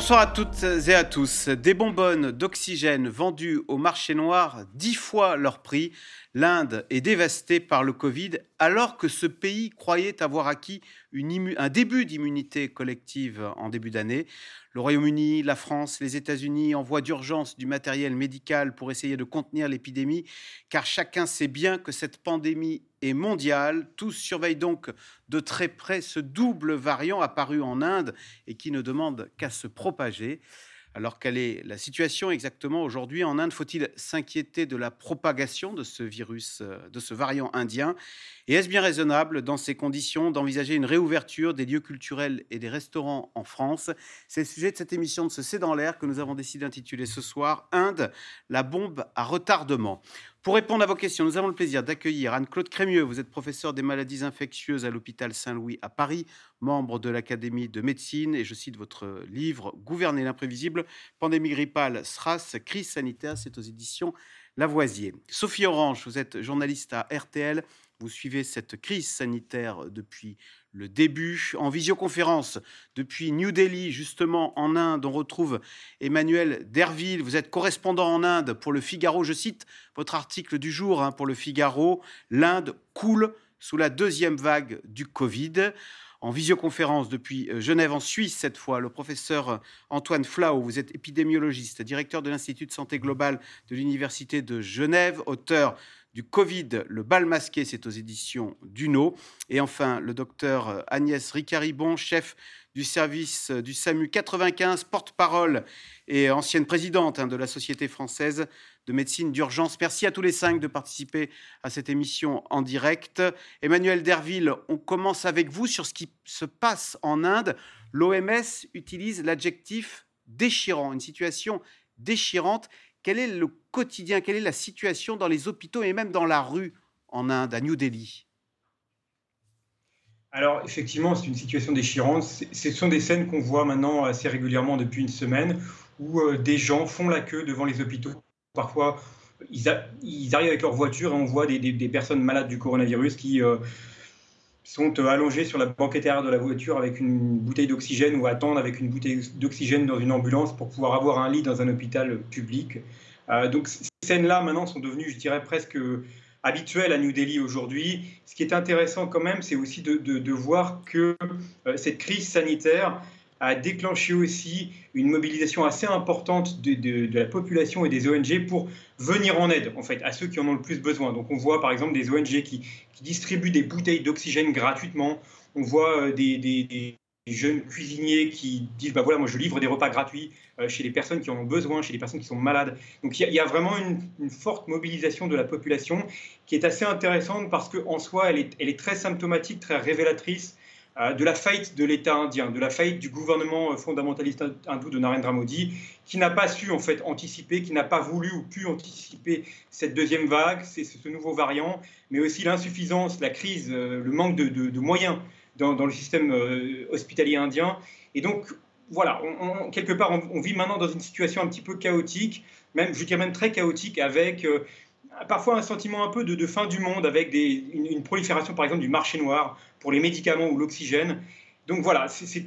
Bonsoir à toutes et à tous. Des bonbonnes d'oxygène vendues au marché noir dix fois leur prix. L'Inde est dévastée par le Covid alors que ce pays croyait avoir acquis un début d'immunité collective en début d'année. Le Royaume-Uni, la France, les États-Unis envoient d'urgence du matériel médical pour essayer de contenir l'épidémie, car chacun sait bien que cette pandémie est mondiale. Tous surveillent donc de très près ce double variant apparu en Inde et qui ne demande qu'à se propager. Alors quelle est la situation exactement aujourd'hui en Inde? Faut-il s'inquiéter de la propagation de ce virus, euh, de ce variant indien? Et est-ce bien raisonnable dans ces conditions d'envisager une réouverture des lieux culturels et des restaurants en France? C'est le sujet de cette émission de ce C'est dans l'air que nous avons décidé d'intituler ce soir Inde, la bombe à retardement. Pour répondre à vos questions, nous avons le plaisir d'accueillir Anne-Claude Crémieux. Vous êtes professeur des maladies infectieuses à l'hôpital Saint-Louis à Paris, membre de l'Académie de médecine. Et je cite votre livre Gouverner l'imprévisible, pandémie grippale, SRAS, crise sanitaire. C'est aux éditions Lavoisier. Sophie Orange, vous êtes journaliste à RTL. Vous suivez cette crise sanitaire depuis le début. En visioconférence depuis New Delhi, justement en Inde, on retrouve Emmanuel Derville. Vous êtes correspondant en Inde pour le Figaro. Je cite votre article du jour hein, pour le Figaro. L'Inde coule sous la deuxième vague du Covid. En visioconférence depuis euh, Genève, en Suisse, cette fois, le professeur Antoine Flau, vous êtes épidémiologiste, directeur de l'Institut de santé globale de l'Université de Genève, auteur du Covid, le bal masqué, c'est aux éditions Duno. Et enfin, le docteur Agnès Ricaribon, chef du service du SAMU 95, porte-parole et ancienne présidente hein, de la Société française de médecine d'urgence. Merci à tous les cinq de participer à cette émission en direct. Emmanuel Derville, on commence avec vous sur ce qui se passe en Inde. L'OMS utilise l'adjectif déchirant, une situation déchirante. Quel est le quotidien, quelle est la situation dans les hôpitaux et même dans la rue en Inde, à New Delhi? Alors effectivement, c'est une situation déchirante. Ce sont des scènes qu'on voit maintenant assez régulièrement depuis une semaine, où euh, des gens font la queue devant les hôpitaux. Parfois, ils, arrivent avec leur voiture et on voit des, personnes malades du coronavirus qui euh, sont euh, allongées sur la banquette arrière de la voiture avec une bouteille d'oxygène ou attendent avec une bouteille d'oxygène dans une ambulance pour pouvoir avoir un lit dans un hôpital public. donc ces scènes-là maintenant sont devenues, je dirais, presque habituel à New Delhi aujourd'hui. Ce qui est intéressant quand même, c'est aussi de, voir que euh, cette crise sanitaire a déclenché aussi une mobilisation assez importante de, la population et des ONG pour venir en aide en fait à ceux qui en ont le plus besoin. Donc on voit par exemple des ONG qui, distribuent des bouteilles d'oxygène gratuitement. On voit euh, des, jeunes cuisiniers qui disent bah voilà moi je livre des repas gratuits euh, chez les personnes qui en ont besoin, chez les personnes qui sont malades. Donc il y, a vraiment une, forte mobilisation de la population qui est assez intéressante parce qu'en soi elle est, elle est, très symptomatique, très révélatrice de la faillite de l'État indien, de la faillite du gouvernement euh, fondamentaliste hindou de Narendra Modi, qui n'a pas su en fait anticiper, qui n'a pas voulu ou pu anticiper cette deuxième vague, c'est ce nouveau variant, mais aussi l'insuffisance, la crise, le manque de, moyens dans, le système euh, hospitalier indien. Et donc, voilà, quelque part, on, vit maintenant dans une situation un petit peu chaotique, même, je dirais même très chaotique, avec euh, parfois un sentiment un peu de, fin du monde, avec une, prolifération, par exemple, du marché noir pour les médicaments ou l'oxygène. Donc voilà, c'est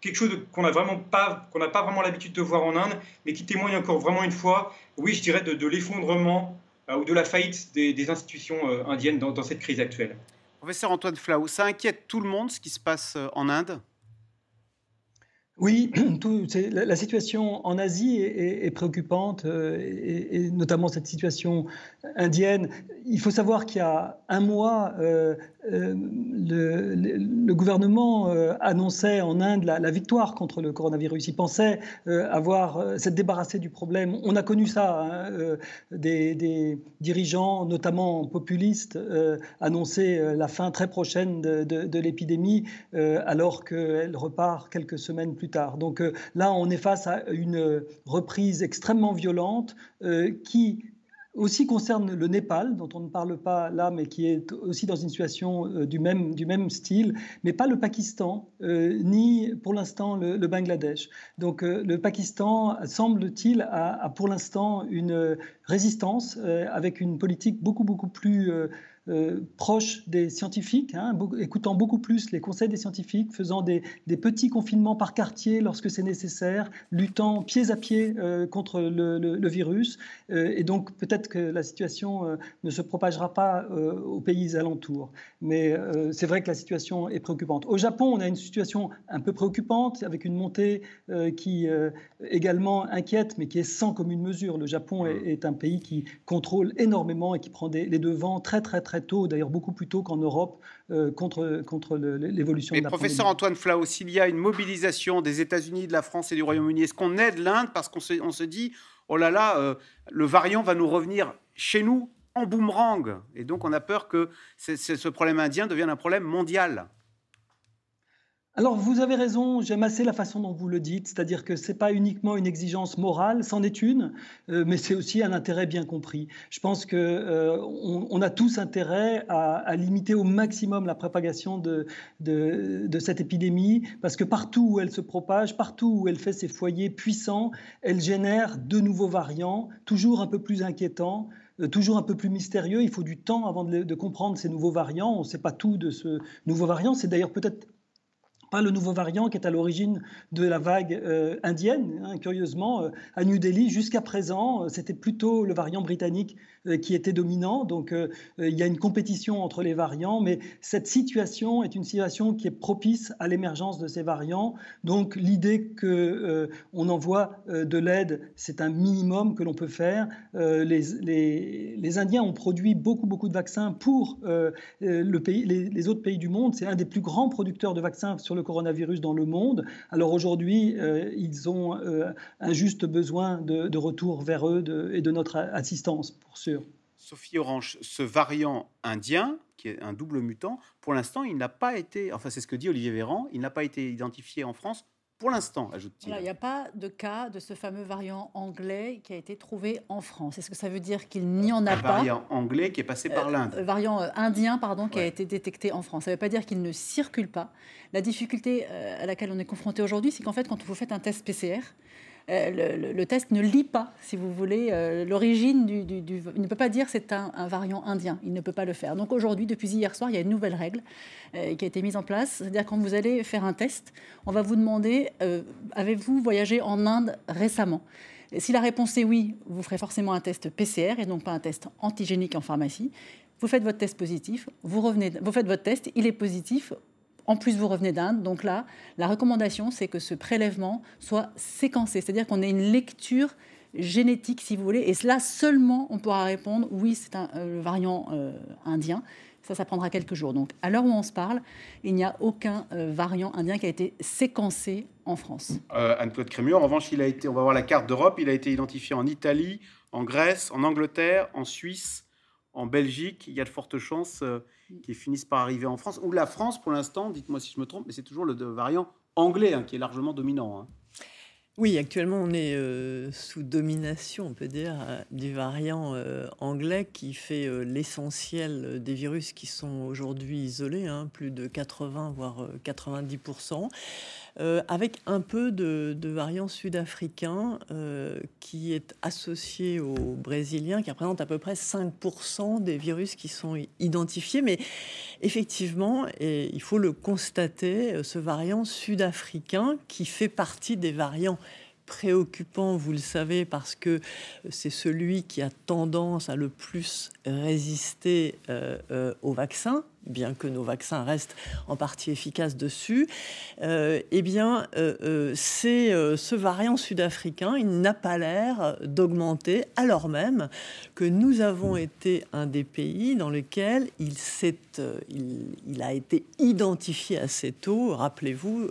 quelque chose qu'on n'a vraiment pas, qu'on n'a pas vraiment l'habitude de voir en Inde, mais qui témoigne encore vraiment une fois, oui, je dirais, de, l'effondrement euh, ou de la faillite des, institutions indiennes dans cette crise actuelle. Professeur Antoine Flau, ça inquiète tout le monde ce qui se passe euh, en Inde? Oui, la, situation en Asie est, préoccupante, euh, et, notamment cette situation indienne. Il faut savoir qu'il y a un mois, euh, euh, le, gouvernement annonçait en Inde la, victoire contre le coronavirus. Il pensait avoir s'être débarrassé du problème. On a connu ça, hein, des, dirigeants, notamment populistes, annoncer la fin très prochaine de, de l'épidémie, alors qu'elle repart quelques semaines plus tard. Donc euh, là, on est face à une reprise extrêmement violente euh, qui aussi concerne le Népal, dont on ne parle pas là, mais qui est aussi dans une situation euh, du, même, du même style, mais pas le Pakistan, ni pour l'instant le, Bangladesh. Donc le Pakistan, semble-t-il, a, pour l'instant une résistance avec une politique beaucoup, beaucoup plus proche des scientifiques, hein, écoutant beaucoup plus les conseils des scientifiques, faisant des, petits confinements par quartier lorsque c'est nécessaire, luttant pieds à pied contre le, virus. et donc peut-être que la situation ne se propagera pas aux pays alentours. Mais c'est vrai que la situation est préoccupante. Au Japon, on a une situation un peu préoccupante avec une montée qui également inquiète, mais qui est sans commune mesure. Le Japon est, un pays qui contrôle énormément et qui prend les devants très très très tôt, d'ailleurs beaucoup plus tôt qu'en Europe, euh, contre, contre l'évolution de la Professeur Antoine Flau, s'il y a une mobilisation des États-Unis, de la France et du Royaume-Uni, est-ce qu'on aide l'Inde? Parce qu'on se, on se dit, oh là là, euh, le variant va nous revenir chez nous en boomerang. Et donc on a peur que ce problème indien devienne un problème mondial. Alors vous avez raison, j'aime assez la façon dont vous le dites, c'est-à-dire que ce n'est pas uniquement une exigence morale, c'en est une, euh, mais c'est aussi un intérêt bien compris. Je pense qu'on euh, on a tous intérêt à, limiter au maximum la propagation de, cette épidémie, parce que partout où elle se propage, partout où elle fait ses foyers puissants, elle génère de nouveaux variants, toujours un peu plus inquiétants euh, toujours un peu plus mystérieux. Il faut du temps avant de comprendre ces nouveaux variants. On ne sait pas tout de ce nouveau variant. C'est d'ailleurs peut-être pas le nouveau variant qui est à l'origine de la vague euh, indienne. Hein, curieusement, euh, à New Delhi, jusqu'à présent, euh, c'était plutôt le variant britannique qui était dominant. Donc, il y a une compétition entre les variants, mais cette situation est une situation qui est propice à l'émergence de ces variants. Donc, l'idée que on envoie de l'aide, c'est un minimum que l'on peut faire. Les, Indiens ont produit beaucoup, beaucoup de vaccins pour les, les autres pays du monde. C'est un des plus grands producteurs de vaccins sur le coronavirus dans le monde. Alors aujourd'hui, euh, ils ont euh, un juste besoin de, retour vers eux et de notre assistance, pour sûr. Sophie Orange, ce variant indien, qui est un double mutant, pour l'instant, il n'a pas été, enfin c'est ce que dit Olivier Véran, il n'a pas été identifié en France pour l'instant, ajoute-t-il. il n'y a pas de cas de ce fameux variant anglais qui a été trouvé en France. Est-ce que ça veut dire qu'il n'y en a pas Variant anglais qui est passé par l'Inde. Euh, variant euh, indien, pardon, qui a été détecté en France. Ça ne veut pas dire qu'il ne circule pas. La difficulté euh, à laquelle on est confronté aujourd'hui, c'est qu'en fait, quand vous faites un test PCR, euh, le, test ne lit pas, si vous voulez, euh, l'origine du, Il ne peut pas dire c'est un, variant indien. Il ne peut pas le faire. Donc aujourd'hui, depuis hier soir, il y a une nouvelle règle euh, qui a été mise en place. C'est-à-dire quand vous allez faire un test, on va vous demander avez-vous voyagé en Inde récemment? Si la réponse est oui, vous ferez forcément un test PCR et donc pas un test antigénique en pharmacie. Vous faites votre test positif, vous, revenez, vous faites votre test, il est positif, en plus, vous revenez d'Inde. Donc là, la recommandation, c'est que ce prélèvement soit séquencé, c'est-à-dire qu'on ait une lecture génétique, si vous voulez. Et là seulement, on pourra répondre oui, c'est un euh, variant euh, indien. Ça, ça prendra quelques jours. Donc, à l'heure où on se parle, il n'y a aucun euh, variant indien qui a été séquencé en France. Anne-Claude Crémieux, en revanche, il a été, on va voir la carte d'Europe, il a été identifié en Italie, en Grèce, en Angleterre, en Suisse, en Belgique. Il y a de fortes chances qui finissent par arriver en France. Ou la France, pour l'instant, dites-moi si je me trompe, mais c'est toujours le variant anglais hein, qui est largement dominant. Hein. Oui, actuellement, on est euh, sous domination, on peut dire, euh, du variant euh, anglais qui fait l'essentiel des virus qui sont aujourd'hui isolés, hein, plus de 80 voire 90%. Euh, avec un peu de, variant sud-africain euh, qui est associé au brésilien, qui représente à peu près 5% des virus qui sont identifiés. Mais effectivement, et il faut le constater, euh, ce variant sud-africain qui fait partie des variants préoccupants, vous le savez, parce que c'est celui qui a tendance à le plus résister au vaccin, bien que nos vaccins restent en partie efficaces dessus, euh, eh bien, euh, euh, c'est ce variant sud-africain, il n'a pas l'air d'augmenter, alors même que nous avons été un des pays dans lequel il, il, a été identifié assez tôt, rappelez-vous,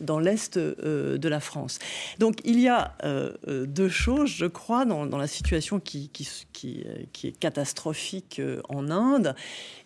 dans l'Est de la France. Donc il y a deux choses, je crois, dans, la situation qui, qui, qui est catastrophique en Inde.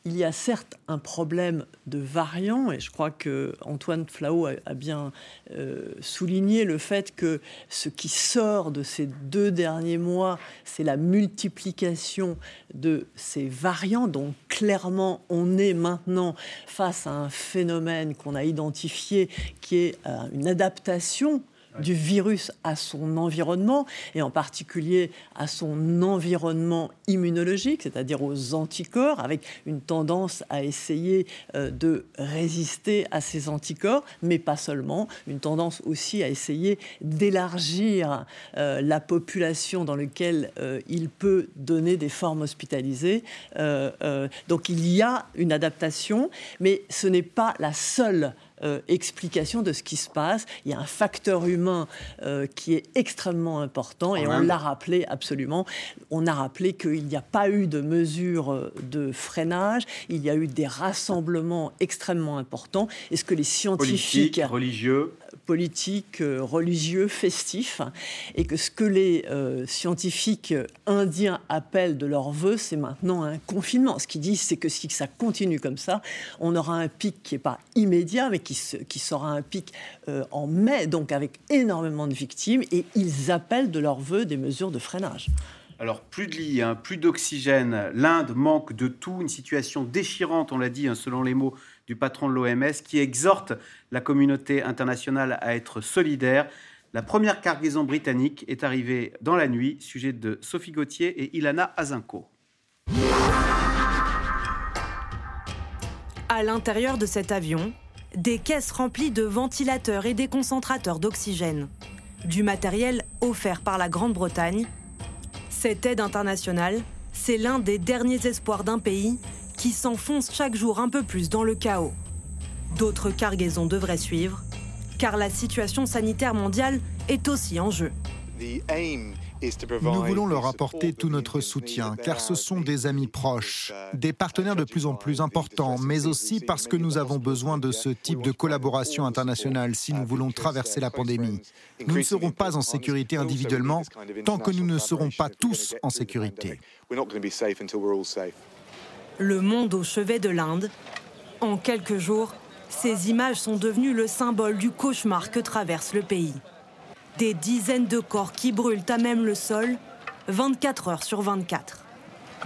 Il y a certes un problème de variants, et je crois que Antoine Flau a, bien euh, souligné le fait que ce qui sort de ces deux derniers mois, c'est la multiplication de ces variants. Donc clairement, on est maintenant face à un phénomène qu'on a identifié qui est euh, une adaptation du virus à son environnement, et en particulier à son environnement immunologique, c'est-à-dire aux anticorps, avec une tendance à essayer euh, de résister à ces anticorps, mais pas seulement, une tendance aussi à essayer d'élargir euh, la population dans laquelle euh, il peut donner des formes hospitalisées. donc il y a une adaptation, mais ce n'est pas la seule euh, explication de ce qui se passe. Il y a un facteur humain euh, qui est extrêmement important et on l'a rappelé absolument. On a rappelé qu'il n'y a pas eu de mesures euh, de freinage, il y a eu des rassemblements extrêmement importants. Est-ce que les scientifiques religieux politique, euh, religieux, festif, et que ce que les euh, scientifiques indiens appellent de leur vœu, c'est maintenant un confinement. Ce qu'ils disent, c'est que si ça continue comme ça, on aura un pic qui n'est pas immédiat, mais qui, sera un pic euh, en mai, donc avec énormément de victimes, et ils appellent de leur vœu des mesures de freinage. Alors, plus de lits, hein, plus d'oxygène. L'Inde manque de tout. Une situation déchirante, on l'a dit, hein, selon les mots du patron de l'OMS, qui exhorte la communauté internationale à être solidaire. La première cargaison britannique est arrivée dans la nuit, sujet de Sophie Gauthier et Ilana Azinko. À l'intérieur de cet avion, des caisses remplies de ventilateurs et des concentrateurs d'oxygène. Du matériel offert par la Grande-Bretagne cette aide internationale, c'est l'un des derniers espoirs d'un pays qui s'enfonce chaque jour un peu plus dans le chaos. D'autres cargaisons devraient suivre, car la situation sanitaire mondiale est aussi en jeu. Nous voulons leur apporter tout notre soutien, car ce sont des amis proches, des partenaires de plus en plus importants, mais aussi parce que nous avons besoin de ce type de collaboration internationale si nous voulons traverser la pandémie. Nous ne serons pas en sécurité individuellement tant que nous ne serons pas tous en sécurité. Le monde au chevet de l'Inde. En quelques jours, ces images sont devenues le symbole du cauchemar que traverse le pays. Des dizaines de corps qui brûlent à même le sol, 24 heures sur 24.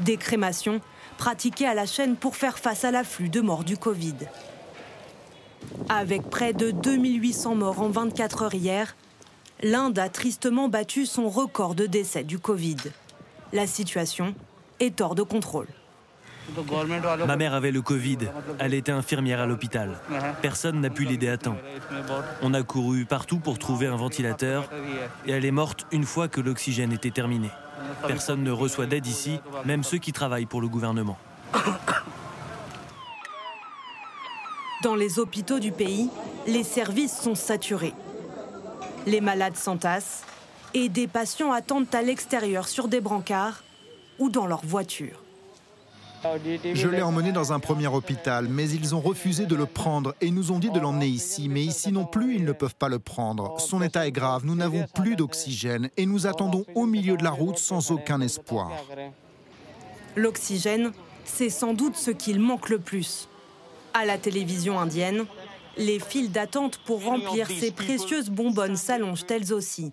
Des crémations pratiquées à la chaîne pour faire face à l'afflux de morts du Covid. Avec près de 2800 morts en 24 heures hier, l'Inde a tristement battu son record de décès du Covid. La situation est hors de contrôle. Ma mère avait le Covid. Elle était infirmière à l'hôpital. Personne n'a pu l'aider à temps. On a couru partout pour trouver un ventilateur et elle est morte une fois que l'oxygène était terminé. Personne ne reçoit d'aide ici, même ceux qui travaillent pour le gouvernement. Dans les hôpitaux du pays, les services sont saturés. Les malades s'entassent et des patients attendent à l'extérieur sur des brancards ou dans leur voiture. Je l'ai emmené dans un premier hôpital, mais ils ont refusé de le prendre et nous ont dit de l'emmener ici. Mais ici non plus, ils ne peuvent pas le prendre. Son état est grave, nous n'avons plus d'oxygène et nous attendons au milieu de la route sans aucun espoir. L'oxygène, c'est sans doute ce qu'il manque le plus. À la télévision indienne, les files d'attente pour remplir ces précieuses bonbonnes s'allongent elles aussi.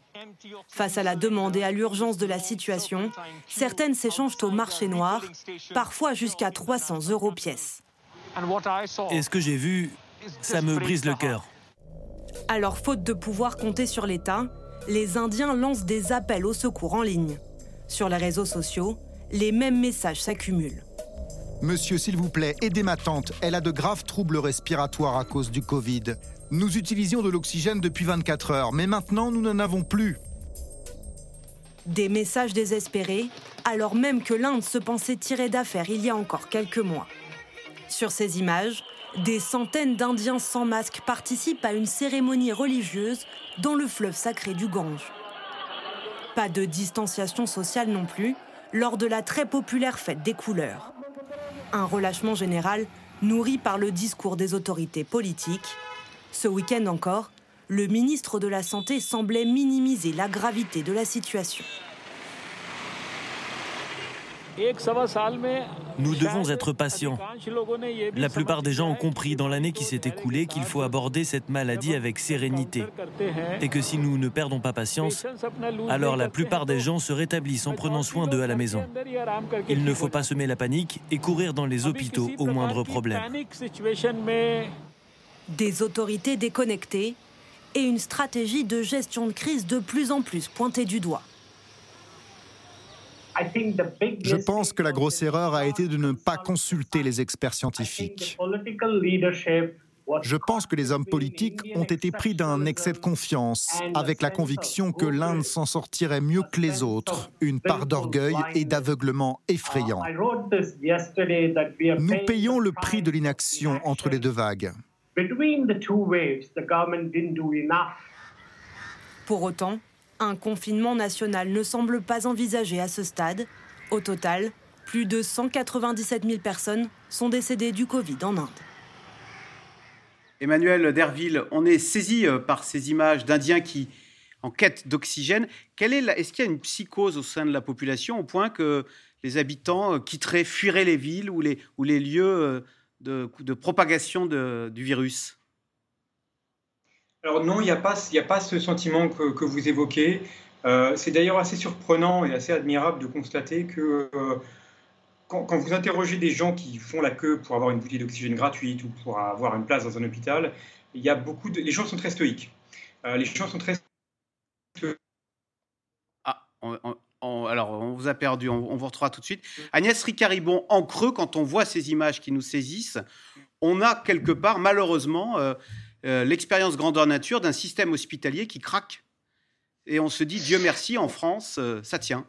Face à la demande et à l'urgence de la situation, certaines s'échangent au marché noir, parfois jusqu'à 300 euros pièce. Et ce que j'ai vu, ça me brise le cœur. Alors, faute de pouvoir compter sur l'État, les Indiens lancent des appels au secours en ligne. Sur les réseaux sociaux, les mêmes messages s'accumulent. Monsieur, s'il vous plaît, aidez ma tante. Elle a de graves troubles respiratoires à cause du Covid. Nous utilisions de l'oxygène depuis 24 heures, mais maintenant nous n'en avons plus. Des messages désespérés, alors même que l'Inde se pensait tirée d'affaire il y a encore quelques mois. Sur ces images, des centaines d'Indiens sans masque participent à une cérémonie religieuse dans le fleuve sacré du Gange. Pas de distanciation sociale non plus lors de la très populaire fête des couleurs un relâchement général nourri par le discours des autorités politiques. Ce week-end encore, le ministre de la Santé semblait minimiser la gravité de la situation. Nous devons être patients. La plupart des gens ont compris dans l'année qui s'est écoulée qu'il faut aborder cette maladie avec sérénité et que si nous ne perdons pas patience, alors la plupart des gens se rétablissent en prenant soin d'eux à la maison. Il ne faut pas semer la panique et courir dans les hôpitaux au moindre problème. Des autorités déconnectées et une stratégie de gestion de crise de plus en plus pointée du doigt. Je pense que la grosse erreur a été de ne pas consulter les experts scientifiques. Je pense que les hommes politiques ont été pris d'un excès de confiance, avec la conviction que l'Inde s'en sortirait mieux que les autres, une part d'orgueil et d'aveuglement effrayant. Nous payons le prix de l'inaction entre les deux vagues. Pour autant, un confinement national ne semble pas envisagé à ce stade. Au total, plus de 197 000 personnes sont décédées du Covid en Inde. Emmanuel Derville, on est saisi euh, par ces images d'Indiens qui, en quête d'oxygène, est-ce qu'il y a une psychose au sein de la population au point que les habitants euh, quitteraient, fuiraient les villes ou les, lieux euh, de, propagation du virus? Alors non, il n'y a, pas, ce sentiment que, vous évoquez. c'est d'ailleurs assez surprenant et assez admirable de constater que quand, vous interrogez des gens qui font la queue pour avoir une bouteille d'oxygène gratuite ou pour avoir une place dans un hôpital, il y a beaucoup de... les gens sont très stoïques. Euh, les gens sont très ah, alors, on vous a perdu, on, vous retrouvera tout de suite. Agnès Ricaribon, en creux, quand on voit ces images qui nous saisissent, on a quelque part, malheureusement, euh, euh, l'expérience grandeur nature d'un système hospitalier qui craque. Et on se dit, Dieu merci, en France, ça tient.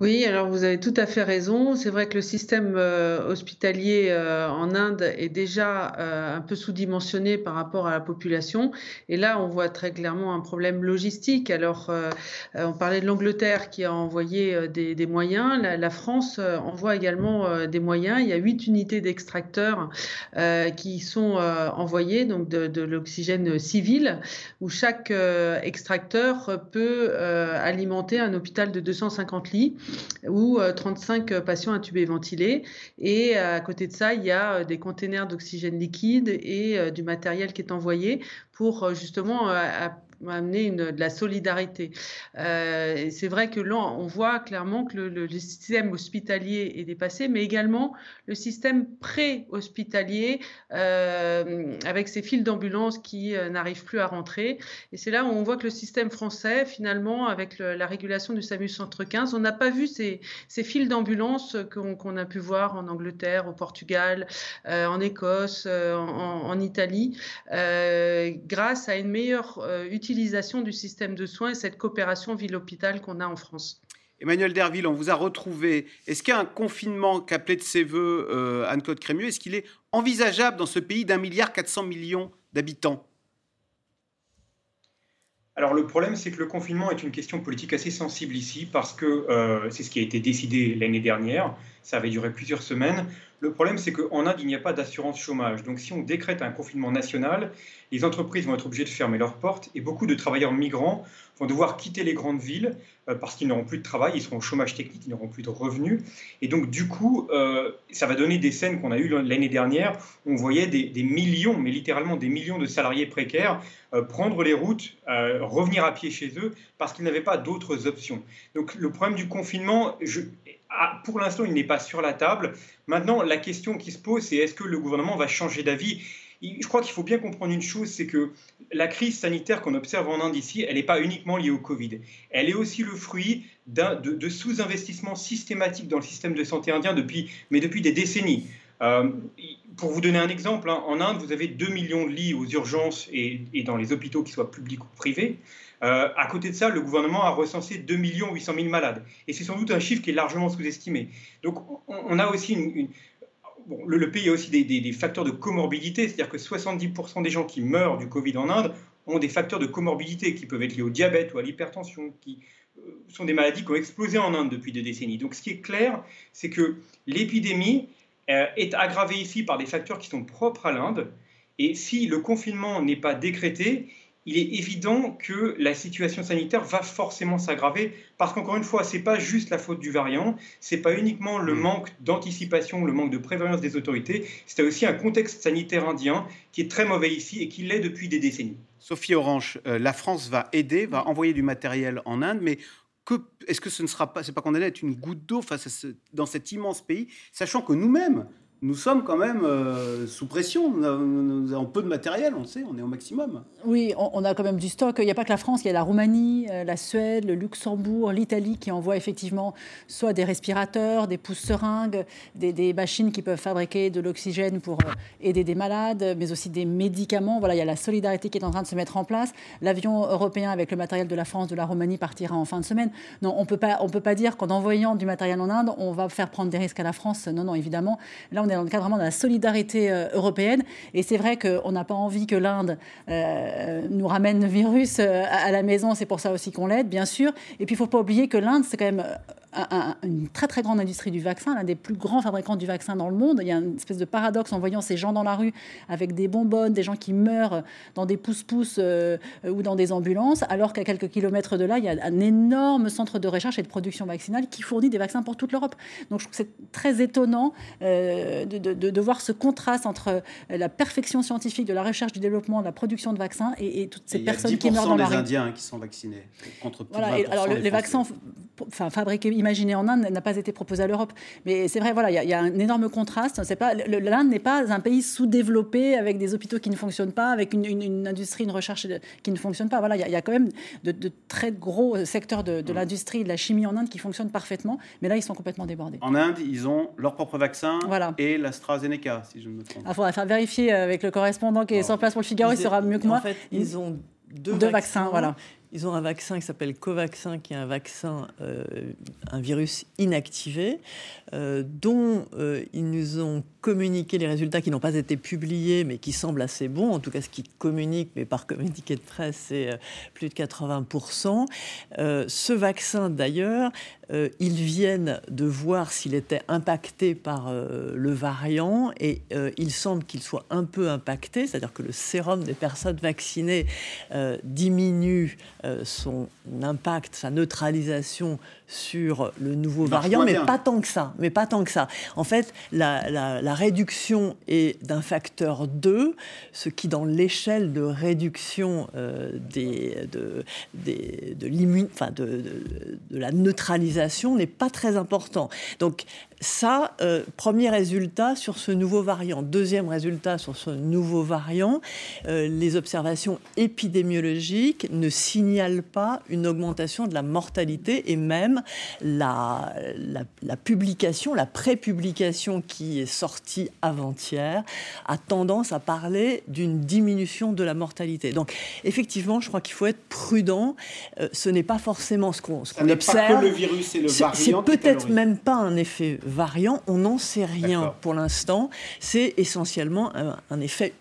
Oui, alors vous avez tout à fait raison. C'est vrai que le système euh, hospitalier euh, en Inde est déjà euh, un peu sous-dimensionné par rapport à la population. Et là, on voit très clairement un problème logistique. Alors, on parlait de l'Angleterre qui a envoyé des, moyens. La, France envoie également des moyens. Il y a huit unités d'extracteurs qui sont envoyées, donc de, de l'oxygène civil, où chaque extracteur peut alimenter un hôpital de 250 lits ou 35 euh, patients intubés ventilés. Et à côté de ça, il y a euh, des containers d'oxygène liquide et euh, du matériel qui est envoyé pour justement amener une, de la solidarité. Euh, c'est vrai que là, on voit clairement que le, système hospitalier est dépassé, mais également le système pré-hospitalier euh, avec ces files d'ambulance qui euh, n'arrivent plus à rentrer. Et c'est là où on voit que le système français, finalement, avec la régulation du SAMU Centre 15, on n'a pas vu ces, ces files d'ambulance qu'on a pu voir en Angleterre, au Portugal, en Écosse, en, Italie, grâce à une meilleure utilisation du système de soins et cette coopération ville-hôpital qu'on a en France. Emmanuel Derville, on vous a retrouvé. Est-ce qu'il y a un confinement qu'appelait de ses voeux euh, Anne-Claude Crémieux? Est-ce qu'il est envisageable dans ce pays d'un milliard 400 millions d'habitants? Alors le problème, c'est que le confinement est une question politique assez sensible ici parce que euh, c'est ce qui a été décidé l'année dernière. Ça avait duré plusieurs semaines. Le problème, c'est qu'en Inde, il n'y a pas d'assurance chômage. Donc si on décrète un confinement national, les entreprises vont être obligées de fermer leurs portes et beaucoup de travailleurs migrants vont devoir quitter les grandes villes euh, parce qu'ils n'auront plus de travail, ils seront au chômage technique, ils n'auront plus de revenus. Et donc, du coup, euh, ça va donner des scènes qu'on a eues l'année dernière où on voyait des, millions, mais littéralement des millions de salariés précaires euh, prendre les routes, revenir à pied chez eux parce qu'ils n'avaient pas d'autres options. Donc, le problème du confinement, je, pour l'instant, il n'est pas sur la table. Maintenant, la question qui se pose, c'est est-ce que le gouvernement va changer d'avis? Je crois qu'il faut bien comprendre une chose, c'est que la crise sanitaire qu'on observe en Inde ici, elle n'est pas uniquement liée au Covid. Elle est aussi le fruit de, de sous-investissements systématiques dans le système de santé indien depuis, mais depuis des décennies. Euh, pour vous donner un exemple, hein, en Inde, vous avez 2 millions de lits aux urgences et, dans les hôpitaux, qu'ils soient publics ou privés. Euh, à côté de ça, le gouvernement a recensé 2 800 000 malades. Et c'est sans doute un chiffre qui est largement sous-estimé. Donc on, a aussi une, le, pays a aussi des, facteurs de comorbidité, c'est-à-dire que 70% des gens qui meurent du Covid en Inde ont des facteurs de comorbidité qui peuvent être liés au diabète ou à l'hypertension, qui euh, sont des maladies qui ont explosé en Inde depuis des décennies. Donc ce qui est clair, c'est que l'épidémie est aggravée ici par des facteurs qui sont propres à l'Inde. Et si le confinement n'est pas décrété, il est évident que la situation sanitaire va forcément s'aggraver parce qu'encore une fois, ce n'est pas juste la faute du variant, ce n'est pas uniquement le mm. manque d'anticipation, le manque de prévoyance des autorités, c'est aussi un contexte sanitaire indien qui est très mauvais ici et qui l'est depuis des décennies. Sophie Orange, euh, la France va aider, va envoyer du matériel en Inde, mais est-ce que ce ne sera pas, c'est pas qu'on allait être une goutte d'eau face à dans cet immense pays, sachant que nous-mêmes, nous sommes quand même euh, sous pression. Nous avons peu de matériel, on sait, on est au maximum. Oui, on, a quand même du stock. Il n'y a pas que la France, il y a la Roumanie, euh, la Suède, le Luxembourg, l'Italie qui envoient effectivement soit des respirateurs, des pouces-seringues, des, machines qui peuvent fabriquer de l'oxygène pour euh, aider des malades, mais aussi des médicaments. Voilà, il y a la solidarité qui est en train de se mettre en place. L'avion européen avec le matériel de la France, de la Roumanie partira en fin de semaine. Non, on on peut pas dire qu'en envoyant du matériel en Inde, on va faire prendre des risques à la France. Non, non, évidemment. Là, on dans le cadre vraiment de la solidarité euh, européenne. Et c'est vrai qu'on n'a pas envie que l'Inde euh, nous ramène le virus euh, à la maison. C'est pour ça aussi qu'on l'aide, bien sûr. Et puis, il ne faut pas oublier que l'Inde, c'est quand même une très très grande industrie du vaccin, l'un des plus grands fabricants du vaccin dans le monde. Il y a une espèce de paradoxe en voyant ces gens dans la rue avec des bonbonnes, des gens qui meurent dans des pousse-pousse euh, ou dans des ambulances, alors qu'à quelques kilomètres de là, il y a un énorme centre de recherche et de production vaccinale qui fournit des vaccins pour toute l'Europe. Donc je trouve que c'est très étonnant euh, de, de, voir ce contraste entre la perfection scientifique de la recherche, du développement, de la production de vaccins et, toutes ces personnes qui meurent dans la rue. Il y a 10% des Indiens qui sont vaccinés contre plus voilà, alors les vaccins enfin, fabriqués imaginé en Inde n'a pas été proposé à l'Europe. Mais c'est vrai, voilà, il y, a un énorme contraste. C'est pas l'Inde n'est pas un pays sous-développé avec des hôpitaux qui ne fonctionnent pas, avec une, industrie, une recherche qui ne fonctionne pas. Voilà, il y, a quand même de, très gros secteurs de, de l'industrie, de la chimie en Inde qui fonctionnent parfaitement, mais là ils sont complètement débordés. En Inde, ils ont leur propre vaccin voilà. et l'AstraZeneca, si je ne me trompe. Il ah, faudra faire vérifier avec le correspondant qui est sur place pour le Figaro, il sera mieux que moi. En fait, ils ont deux, vaccins, voilà. Ils ont un vaccin qui s'appelle Covaxin, qui est un vaccin, euh, un virus inactivé, euh, dont euh, ils nous ont communiqué les résultats qui n'ont pas été publiés, mais qui semblent assez bons. En tout cas, ce qu'ils communiquent, mais par communiqué de presse, c'est plus de 80%. ce vaccin, d'ailleurs, ils viennent de voir s'il était impacté par le variant, et il semble qu'il soit un peu impacté, c'est-à-dire que le sérum des personnes vaccinées diminue euh, son impact, sa neutralisation sur le nouveau variant, mais pas tant que ça. Mais pas tant que ça. En fait, la, réduction est d'un facteur 2, ce qui, dans l'échelle de réduction euh, des, de, des, de, de, la neutralisation, n'est pas très important. Donc, ça, euh, premier résultat sur ce nouveau variant. Deuxième résultat sur ce nouveau variant, euh, les observations épidémiologiques ne signalent pas une augmentation de la mortalité et même la, la, publication, la prépublication qui est sortie avant-hier a tendance à parler d'une diminution de la mortalité. Donc effectivement, je crois qu'il faut être prudent. Euh, ce n'est pas forcément ce qu'on qu observe. Pas que le virus et le variant. C'est peut-être même pas un effet variant. On n'en sait rien pour l'instant. C'est essentiellement un, un effet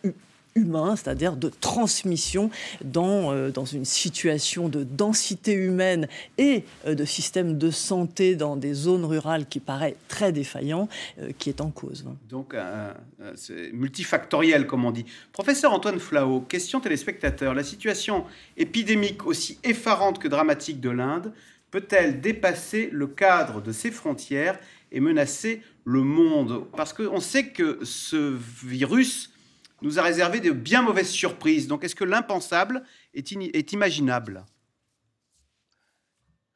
humain, c'est-à-dire de transmission dans, euh, dans une situation de densité humaine et euh, de système de santé dans des zones rurales qui paraît très défaillant, euh, qui est en cause. Donc, c'est multifactoriel, comme on dit. Professeur Antoine Flao, question téléspectateur. La situation épidémique aussi effarante que dramatique de l'Inde peut-elle dépasser le cadre de ses frontières et menacer le monde Parce qu'on sait que ce virus nous a réservé de bien mauvaises surprises. Donc est-ce que l'impensable est, est imaginable?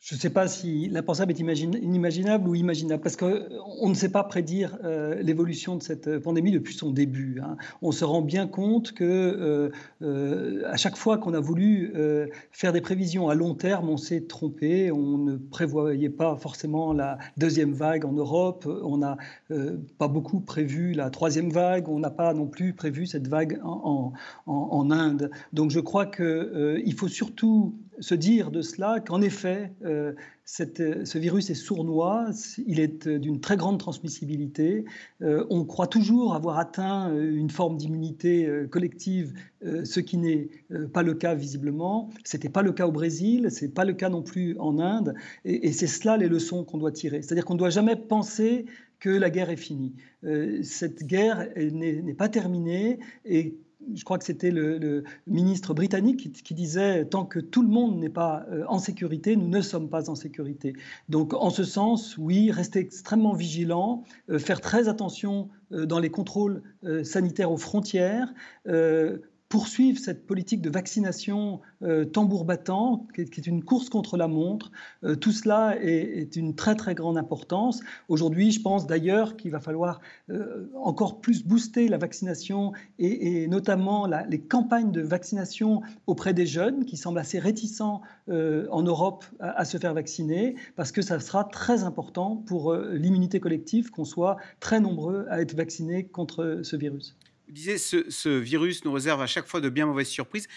Je ne sais pas si l'impensable est inimaginable ou imaginable, parce qu'on euh, ne sait pas prédire euh, l'évolution de cette pandémie depuis son début. Hein. On se rend bien compte que euh, à chaque fois qu'on a voulu faire des prévisions à long terme, on s'est trompé. On ne prévoyait pas forcément la deuxième vague en Europe. On n'a pas beaucoup prévu la troisième vague. On n'a pas non plus prévu cette vague en Inde. Donc je crois qu'il faut surtout se dire de cela qu'en effet, euh, cette, ce virus est sournois, il est d'une très grande transmissibilité. Euh, on croit toujours avoir atteint une forme d'immunité euh, collective, ce qui n'est pas le cas visiblement. Ce n'était pas le cas au Brésil, ce n'est pas le cas non plus en Inde. Et, et c'est cela les leçons qu'on doit tirer. C'est-à-dire qu'on ne doit jamais penser que la guerre est finie. cette guerre n'est pas terminée et je crois que c'était le, ministre britannique qui, disait tant que tout le monde n'est pas euh, en sécurité, nous ne sommes pas en sécurité. Donc, en ce sens, oui, rester extrêmement vigilant, euh, faire très attention euh, dans les contrôles sanitaires aux frontières poursuivre cette politique de vaccination euh, tambour battant, qui est, une course contre la montre. Euh, tout cela est, d'une très très grande importance. Aujourd'hui, je pense d'ailleurs qu'il va falloir euh, encore plus booster la vaccination et, notamment les campagnes de vaccination auprès des jeunes qui semblent assez réticents en Europe à, à, se faire vacciner, parce que ça sera très important pour l'immunité collective qu'on soit très nombreux à être vaccinés contre ce virus. Vous disiez, ce, ce virus nous réserve à chaque fois de bien mauvaises surprises.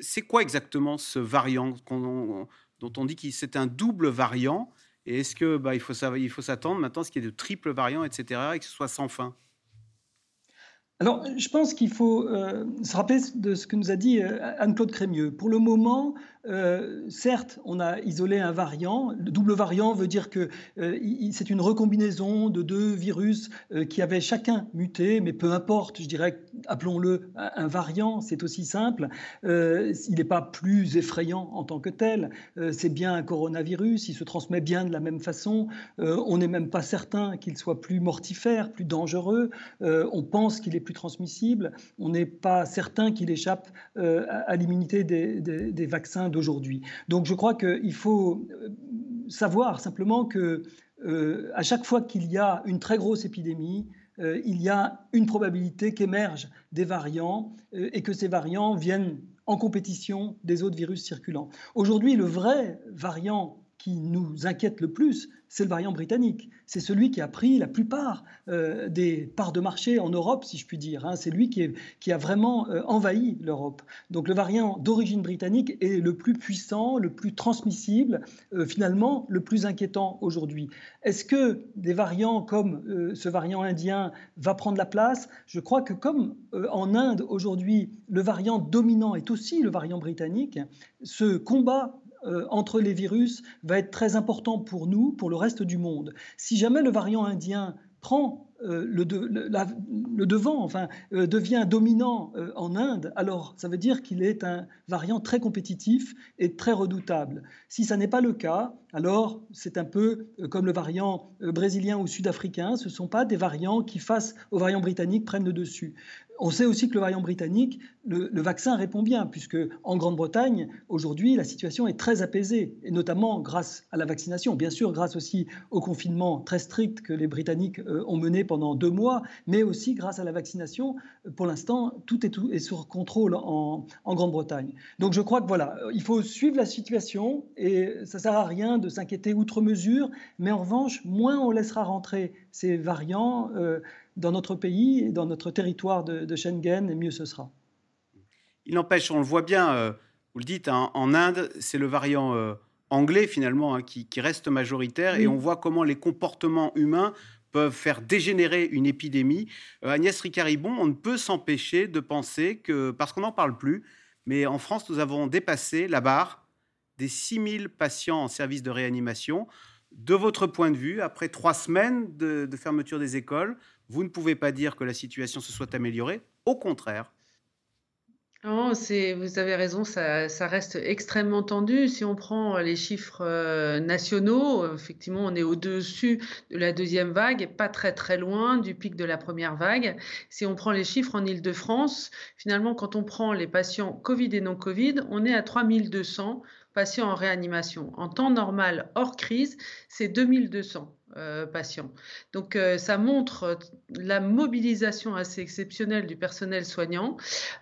C'est quoi exactement ce variant dont on dit que c'est un double variant? Et est-ce que bah, il faut s'attendre maintenant à ce qu'il y ait de triples variants, etc., et que ce soit sans fin? Alors, je pense qu'il faut euh, se rappeler de ce que nous a dit euh, Anne-Claude Crémieux. Pour le moment, euh, certes, on a isolé un variant. Le double variant veut dire que euh, c'est une recombinaison de deux virus euh, qui avaient chacun muté, mais peu importe, je dirais, appelons-le un variant, c'est aussi simple. il n'est pas plus effrayant en tant que tel. c'est bien un coronavirus, il se transmet bien de la même façon. on n'est même pas certain qu'il soit plus mortifère, plus dangereux. on pense qu'il est plus transmissible. On n'est pas certain qu'il échappe à, l'immunité des, des vaccins d'aujourd'hui. Donc je crois qu'il faut euh, savoir simplement que euh, à chaque fois qu'il y a une très grosse épidémie, euh, il y a une probabilité qu'émergent des variants et que ces variants viennent en compétition des autres virus circulants. Aujourd'hui, le vrai variant qui nous inquiète le plus, c'est le variant britannique. C'est celui qui a pris la plupart euh, des parts de marché en Europe, si je puis dire. Hein. C'est lui qui, a vraiment euh, envahi l'Europe. Donc le variant d'origine britannique est le plus puissant, le plus transmissible, euh, finalement le plus inquiétant aujourd'hui. Est-ce que des variants comme ce variant indien va prendre la place? Je crois que comme en Inde aujourd'hui, le variant dominant est aussi le variant britannique, ce combat euh, entre les virus va être très important pour nous, pour le reste du monde. Si jamais le variant indien prend euh, le, devant, enfin, euh, devient dominant en Inde, alors ça veut dire qu'il est un variant très compétitif et très redoutable. Si ça n'est pas le cas, alors c'est un peu comme le variant brésilien ou sud-africain, ce ne sont pas des variants qui, face au variant britannique, prennent le dessus. On sait aussi que le variant britannique, le, vaccin répond bien, puisque en Grande-Bretagne, aujourd'hui, la situation est très apaisée, et notamment grâce à la vaccination, bien sûr grâce aussi au confinement très strict que les Britanniques euh, ont mené pendant deux mois, mais aussi grâce à la vaccination. Pour l'instant, tout est, tout sur contrôle en Grande-Bretagne. Donc je crois que voilà, il faut suivre la situation, et ça ne sert à rien de s'inquiéter outre mesure, mais en revanche, moins on laissera rentrer ces variants. Euh, dans notre pays et dans notre territoire de, Schengen, et mieux ce sera. Il n'empêche, on le voit bien, euh, vous le dites, hein, en Inde, c'est le variant euh, anglais finalement hein, qui, reste majoritaire et on voit comment les comportements humains peuvent faire dégénérer une épidémie. Agnès Ricaribon, on ne peut s'empêcher de penser que, parce qu'on n'en parle plus, mais en France, nous avons dépassé la barre des 6000 patients en service de réanimation. De votre point de vue, après trois semaines de fermeture des écoles, vous ne pouvez pas dire que la situation se soit améliorée. Au contraire. Non, vous avez raison, ça, reste extrêmement tendu. Si on prend les chiffres euh, nationaux, effectivement, on est au-dessus de la deuxième vague pas très très loin du pic de la première vague. Si on prend les chiffres en Ile-de-France, finalement, quand on prend les patients Covid et non Covid, on est à 3200 en réanimation. En temps normal, hors crise, c'est 2200. Euh, patients. Donc euh, ça montre euh, la mobilisation assez exceptionnelle du personnel soignant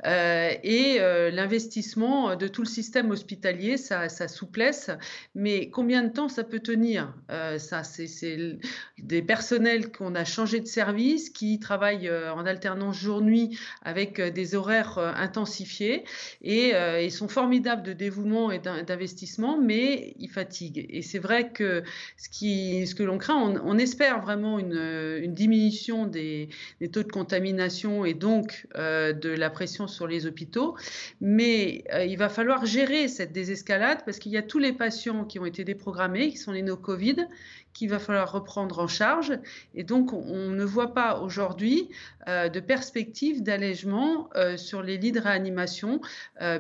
et l'investissement de tout le système hospitalier, sa, souplesse. Mais combien de temps ça peut tenir? Ça, c'est des personnels qu'on a changé de service, qui travaillent en alternance jour-nuit avec des horaires intensifiés et ils sont formidables de dévouement et d'investissement, mais ils fatiguent. Et c'est vrai que ce, que l'on craint, on, espère vraiment une, diminution des, taux de contamination et donc euh, de la pression sur les hôpitaux. Mais euh, il va falloir gérer cette désescalade parce qu'il y a tous les patients qui ont été déprogrammés, qui sont les no-Covid, qu'il va falloir reprendre en charge. Et donc, on, ne voit pas aujourd'hui euh, de perspective d'allègement sur les lits de réanimation,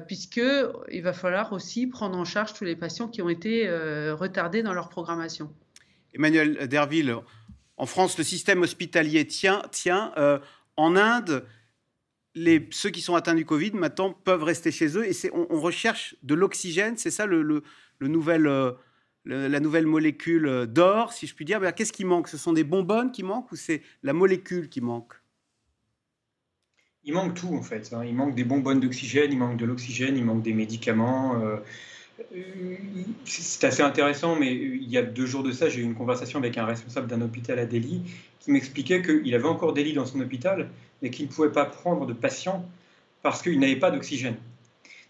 puisqu'il va falloir aussi prendre en charge tous les patients qui ont été retardés dans leur programmation. Emmanuel Derville, en France, le système hospitalier tient. tient euh, en Inde, ceux qui sont atteints du Covid maintenant peuvent rester chez eux et on, recherche de l'oxygène, c'est ça le, nouvel, euh, la nouvelle molécule d'or, si je puis dire. Qu'est-ce qui manque? Ce sont des bonbonnes qui manquent ou c'est la molécule qui manque? Il manque tout en fait. Hein. Il manque des bonbonnes d'oxygène, il manque de l'oxygène, il manque des médicaments. Euh, c'est assez intéressant, mais il y a deux jours de ça, j'ai eu une conversation avec un responsable d'un hôpital à Delhi qui m'expliquait qu'il avait encore des lits dans son hôpital, mais qu'il ne pouvait pas prendre de patients parce qu'il n'avait pas d'oxygène.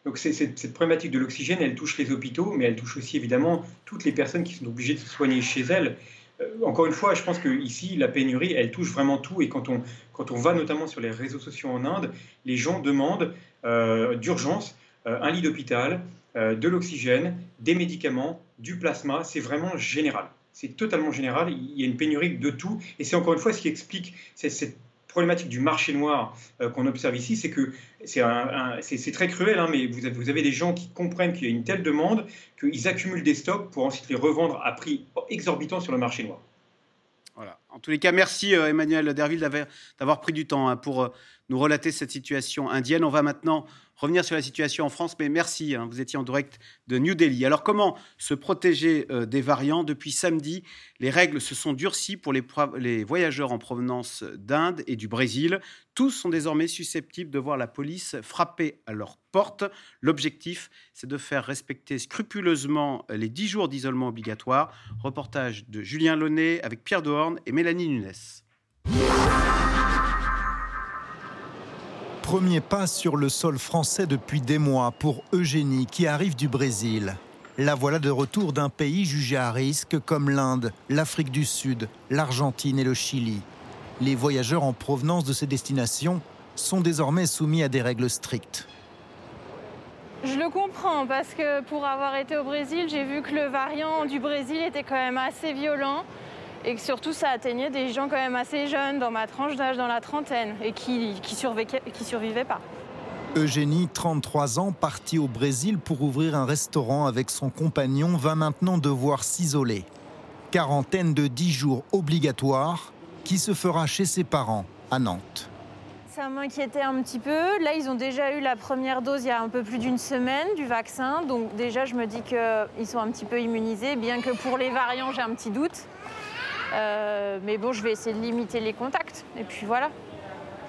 Donc cette problématique de l'oxygène, elle touche les hôpitaux, mais elle touche aussi évidemment toutes les personnes qui sont obligées de se soigner chez elles. Euh, encore une fois, je pense qu'ici, la pénurie, elle touche vraiment tout. Et quand on, quand on va notamment sur les réseaux sociaux en Inde, les gens demandent euh, d'urgence euh, un lit d'hôpital, de l'oxygène, des médicaments, du plasma. C'est vraiment général. C'est totalement général. Il y a une pénurie de tout. Et c'est encore une fois ce qui explique cette problématique du marché noir euh, qu'on observe ici, c'est que c'est très cruel, hein, mais vous avez, vous avez, des gens qui comprennent qu'il y a une telle demande qu'ils accumulent des stocks pour ensuite les revendre à prix exorbitant sur le marché noir. Voilà. En tous les cas, merci euh, Emmanuel Derville d'avoir pris du temps hein, pour euh, nous relater cette situation indienne. On va maintenant revenir sur la situation en France, mais merci, hein, vous étiez en direct de New Delhi. Alors comment se protéger euh, des variants? Depuis samedi, les règles se sont durcies pour les, voyageurs en provenance d'Inde et du Brésil. Tous sont désormais susceptibles de voir la police frapper à leur porte. L'objectif, c'est de faire respecter scrupuleusement les 10 jours d'isolement obligatoire. Reportage de Julien Launay avec Pierre Dehorne et Mélanie Nunes. Premier pas sur le sol français depuis des mois pour Eugénie qui arrive du Brésil. La voilà de retour d'un pays jugé à risque comme l'Inde, l'Afrique du Sud, l'Argentine et le Chili. Les voyageurs en provenance de ces destinations sont désormais soumis à des règles strictes. Je le comprends parce que pour avoir été au Brésil, j'ai vu que le variant du Brésil était quand même assez violent et que surtout ça atteignait des gens quand même assez jeunes, dans ma tranche d'âge, dans la trentaine, et qui ne qui survivaient pas. Eugénie, 33 ans, partie au Brésil pour ouvrir un restaurant avec son compagnon, va maintenant devoir s'isoler. Quarantaine de 10 jours obligatoire qui se fera chez ses parents à Nantes. Ça m'inquiétait un petit peu. Là, ils ont déjà eu la première dose il y a un peu plus d'une semaine du vaccin. Donc déjà, je me dis qu'ils sont un petit peu immunisés, bien que pour les variants, j'ai un petit doute. Euh, mais bon, je vais essayer de limiter les contacts. Et puis voilà.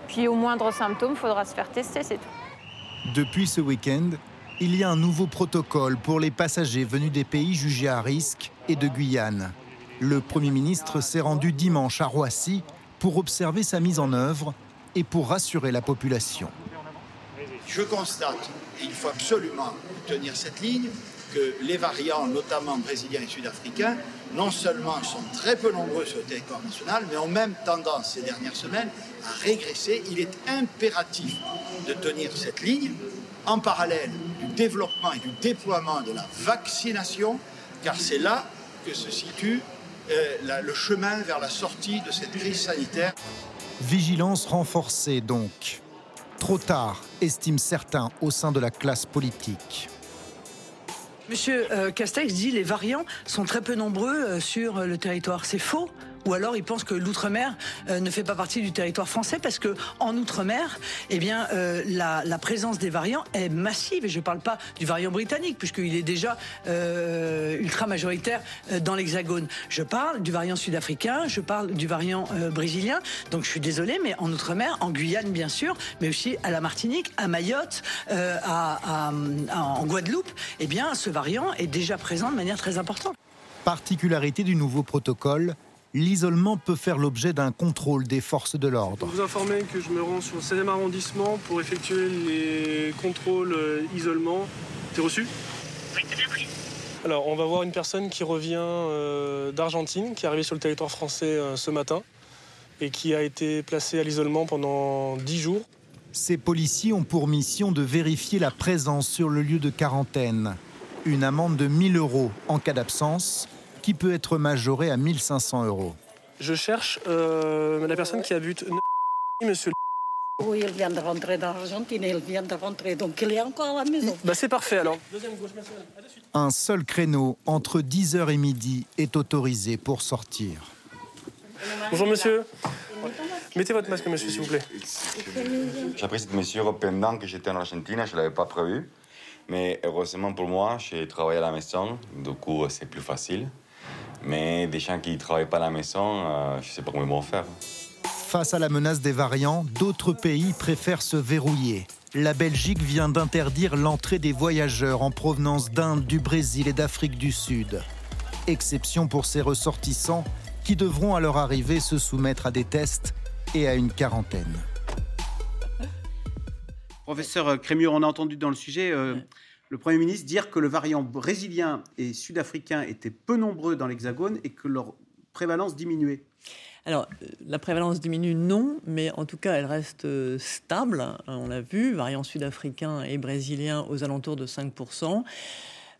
Puis au moindre symptôme, il faudra se faire tester, c'est tout. Depuis ce week-end, il y a un nouveau protocole pour les passagers venus des pays jugés à risque et de Guyane. Le Premier ministre s'est rendu dimanche à Roissy pour observer sa mise en œuvre et pour rassurer la population. Je constate, qu'il faut absolument tenir cette ligne, que les variants, notamment brésiliens et sud-africains, non seulement sont très peu nombreux sur le territoire national, mais ont même tendance ces dernières semaines à régresser. Il est impératif de tenir cette ligne en parallèle du développement et du déploiement de la vaccination, car c'est là que se situe euh, le chemin vers la sortie de cette crise sanitaire. Vigilance renforcée donc. Trop tard, estiment certains au sein de la classe politique. Monsieur euh, Castex dit les variants sont très peu nombreux euh, sur le territoire. C'est faux ou alors ils pensent que l'outre-mer euh, ne fait pas partie du territoire français parce que en outre-mer, eh bien, euh, la, présence des variants est massive. Et je ne parle pas du variant britannique puisqu'il est déjà euh, ultra majoritaire dans l'Hexagone. Je parle du variant sud-africain, je parle du variant brésilien. Donc je suis désolé, mais en outre-mer, en Guyane bien sûr, mais aussi à la Martinique, à Mayotte, en Guadeloupe, eh bien, ce variant est déjà présent de manière très importante. Particularité du nouveau protocole, l'isolement peut faire l'objet d'un contrôle des forces de l'ordre. Vous informer que je me rends sur le 16e arrondissement pour effectuer les contrôles euh, isolement. C'est reçu? Oui, c'est bien pris. Alors, on va voir une personne qui revient euh, d'Argentine, qui est arrivée sur le territoire français euh, ce matin et qui a été placée à l'isolement pendant 10 jours. Ces policiers ont pour mission de vérifier la présence sur le lieu de quarantaine. Une amende de 1000 euros en cas d'absence qui peut être majoré à 1500 euros. Je cherche euh, la personne qui habite monsieur. Oui, il vient de rentrer d'Argentine, il vient de rentrer, donc il est encore à la maison. Bah c'est parfait alors. Un seul créneau entre 10h et midi est autorisé pour sortir. Bonjour monsieur. Mettez votre masque, monsieur, s'il vous plaît. J'ai pris cette mesure pendant que j'étais en Argentine, je ne l'avais pas prévu. Mais heureusement pour moi, j'ai travaillé à la maison, du coup c'est plus facile. Mais des gens qui ne travaillent pas à la maison, euh, je ne sais pas comment ils vont faire. Face à la menace des variants, d'autres pays préfèrent se verrouiller. La Belgique vient d'interdire l'entrée des voyageurs en provenance d'Inde, du Brésil et d'Afrique du Sud. Exception pour ces ressortissants qui devront à leur arrivée se soumettre à des tests et à une quarantaine. Professeur Crémur, on a entendu dans le sujet euh, le Premier ministre dire que le variant brésilien et sud-africain étaient peu nombreux dans l'Hexagone et que leur prévalence diminuait. Alors, euh, la prévalence diminue, non, mais en tout cas, elle reste euh, stable. Hein, on l'a vu, variant sud-africain et brésilien aux alentours de 5%.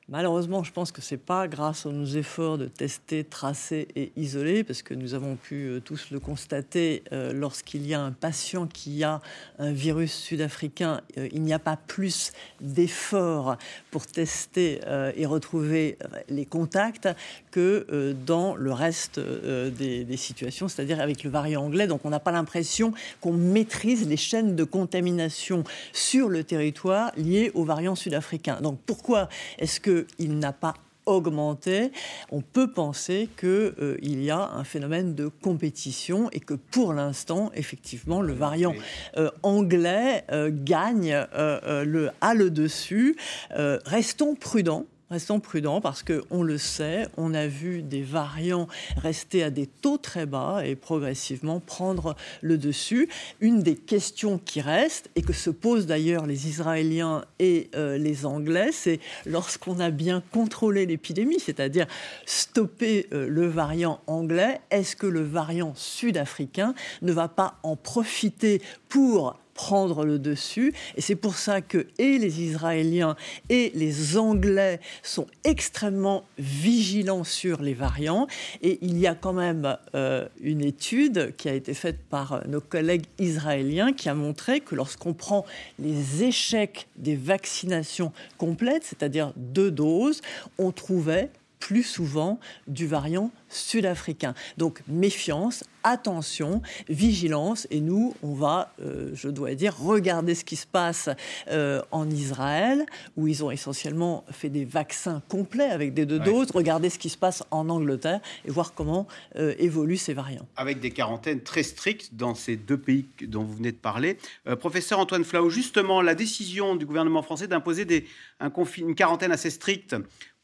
Malheureusement, je pense que ce n'est pas grâce à nos efforts de tester, tracer et isoler, parce que nous avons pu euh, tous le constater, euh, lorsqu'il y a un patient qui a un virus sud-africain, euh, il n'y a pas plus d'efforts pour tester et retrouver les contacts que dans le reste des, des, situations, c'est-à-dire avec le variant anglais. Donc on n'a pas l'impression qu'on maîtrise les chaînes de contamination sur le territoire liées au variant sud-africain. Donc pourquoi est-ce que il n'a pas augmenté, on peut penser qu'il euh, y a un phénomène de compétition et que pour l'instant, effectivement, le variant euh, anglais euh, gagne le, a le dessus. restons prudents. Restons prudents parce qu'on le sait, on a vu des variants rester à des taux très bas et progressivement prendre le dessus. Une des questions qui reste, et que se posent d'ailleurs les Israéliens et euh, les Anglais, c'est lorsqu'on a bien contrôlé l'épidémie, c'est-à-dire stopper euh, le variant anglais, est-ce que le variant sud-africain ne va pas en profiter pour prendre le dessus. Et c'est pour ça que et les Israéliens et les Anglais sont extrêmement vigilants sur les variants. Et il y a quand même euh, une étude qui a été faite par nos collègues israéliens qui a montré que lorsqu'on prend les échecs des vaccinations complètes, c'est-à-dire deux doses, on trouvait plus souvent du variant sud-africain. Donc méfiance, attention, vigilance. Et nous, on va, euh, je dois dire, regarder ce qui se passe euh, en Israël, où ils ont essentiellement fait des vaccins complets avec des deux doses, regarder ce qui se passe en Angleterre et voir comment euh, évoluent ces variants. Avec des quarantaines très strictes dans ces deux pays dont vous venez de parler. professeur Antoine Flau, justement, la décision du gouvernement français d'imposer un une quarantaine assez stricte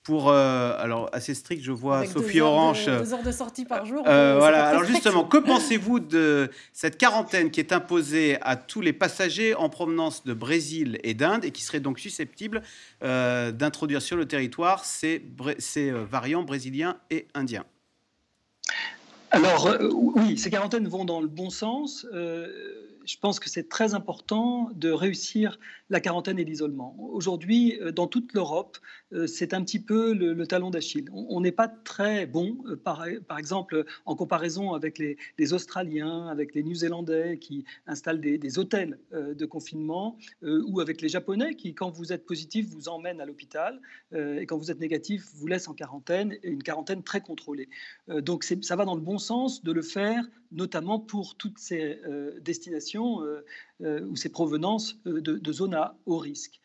pour euh, alors assez strict, je vois Sophie Orange. deux heures de sortie par jour. Euh, voilà. Alors justement, que pensez-vous de cette quarantaine qui est imposée à tous les passagers en provenance de Brésil et d'Inde et qui seraient donc susceptibles euh, d'introduire sur le territoire ces, ces variants brésiliens et indiens? Alors oui, ces quarantaines vont dans le bon sens je pense que c'est très important de réussir la quarantaine et l'isolement. Aujourd'hui, euh, dans toute l'Europe, euh, c'est un petit peu le, talon d'Achille. On n'est pas très bon, euh, par, exemple, en comparaison avec les, Australiens, avec les Néo-Zélandais qui installent des, hôtels de confinement, ou avec les Japonais qui, quand vous êtes positif, vous emmènent à l'hôpital, et quand vous êtes négatif, vous laissent en quarantaine, et une quarantaine très contrôlée. donc ça va dans le bon sens de le faire, notamment pour toutes ces destinations ou ces provenances de, zones à haut risque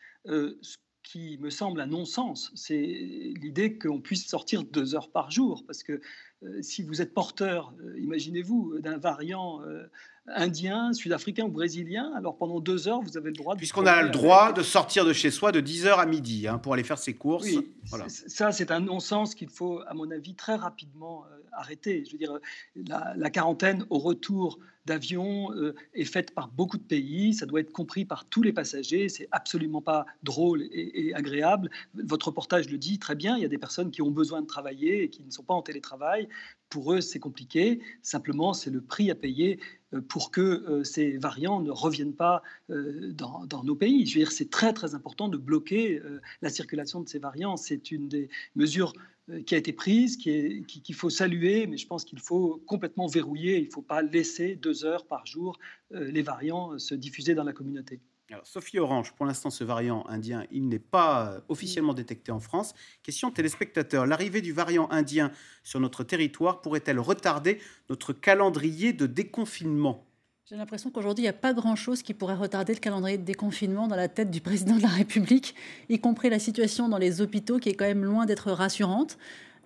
qui me semble un non-sens, c'est l'idée qu'on puisse sortir deux heures par jour. Parce que euh, si vous êtes porteur, euh, imaginez-vous, d'un variant euh, indien, sud-africain ou brésilien, alors pendant deux heures, vous avez le droit de... Puisqu'on a le droit de sortir de chez soi de 10h à midi hein, pour aller faire ses courses. Oui, ça c'est un non-sens qu'il faut, à mon avis, très rapidement arrêter. Je veux dire, la, quarantaine au retour d'avion euh, est faite par beaucoup de pays, ça doit être compris par tous les passagers, c'est absolument pas drôle et, agréable. Votre reportage le dit très bien, il y a des personnes qui ont besoin de travailler et qui ne sont pas en télétravail. Pour eux, c'est compliqué. Simplement, c'est le prix à payer euh, pour que euh, ces variants ne reviennent pas dans, dans, nos pays. Je veux dire, c'est très très important de bloquer la circulation de ces variants. C'est une des mesures euh, qui a été prise, qu'il qui, faut saluer, mais je pense qu'il faut complètement verrouiller. Il ne faut pas laisser deux heures par jour euh, les variants euh, se diffuser dans la communauté. Alors, Sophie Orange, pour l'instant, ce variant indien, il n'est pas officiellement détecté en France. Question téléspectateur, l'arrivée du variant indien sur notre territoire pourrait-elle retarder notre calendrier de déconfinement? J'ai l'impression qu'aujourd'hui, il n'y a pas grand-chose qui pourrait retarder le calendrier de déconfinement dans la tête du président de la République, y compris la situation dans les hôpitaux qui est quand même loin d'être rassurante.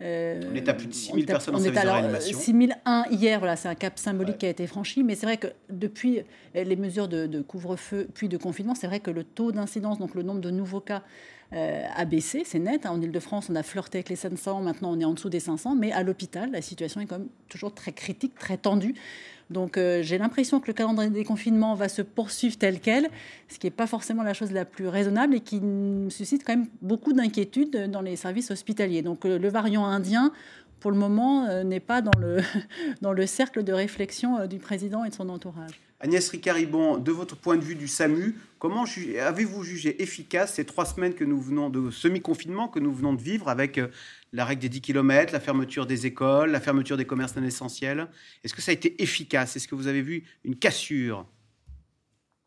Euh, on est à plus de 6 000 personnes en service de réanimation. 6 001 hier, voilà, c'est un cap symbolique qui a été franchi. Mais c'est vrai que depuis les mesures de, couvre-feu puis de confinement, c'est vrai que le taux d'incidence, donc le nombre de nouveaux cas, euh, a baissé, c'est net. Hein. En Ile-de-France, on a flirté avec les 500, maintenant on est en dessous des 500. Mais à l'hôpital, la situation est quand même toujours très critique, très tendue. Donc euh, j'ai l'impression que le calendrier des confinements va se poursuivre tel quel, ce qui n'est pas forcément la chose la plus raisonnable et qui suscite quand même beaucoup d'inquiétudes dans les services hospitaliers. Donc euh, le variant indien, pour le moment, euh, n'est pas dans le, dans le cercle de réflexion du président et de son entourage. Agnès Ricaribon, de votre point de vue du SAMU, comment avez-vous jugé efficace ces trois semaines que nous venons de semi-confinement que nous venons de vivre avec la règle des 10 km, la fermeture des écoles, la fermeture des commerces non essentiels. Est-ce que ça a été efficace? Est-ce que vous avez vu une cassure?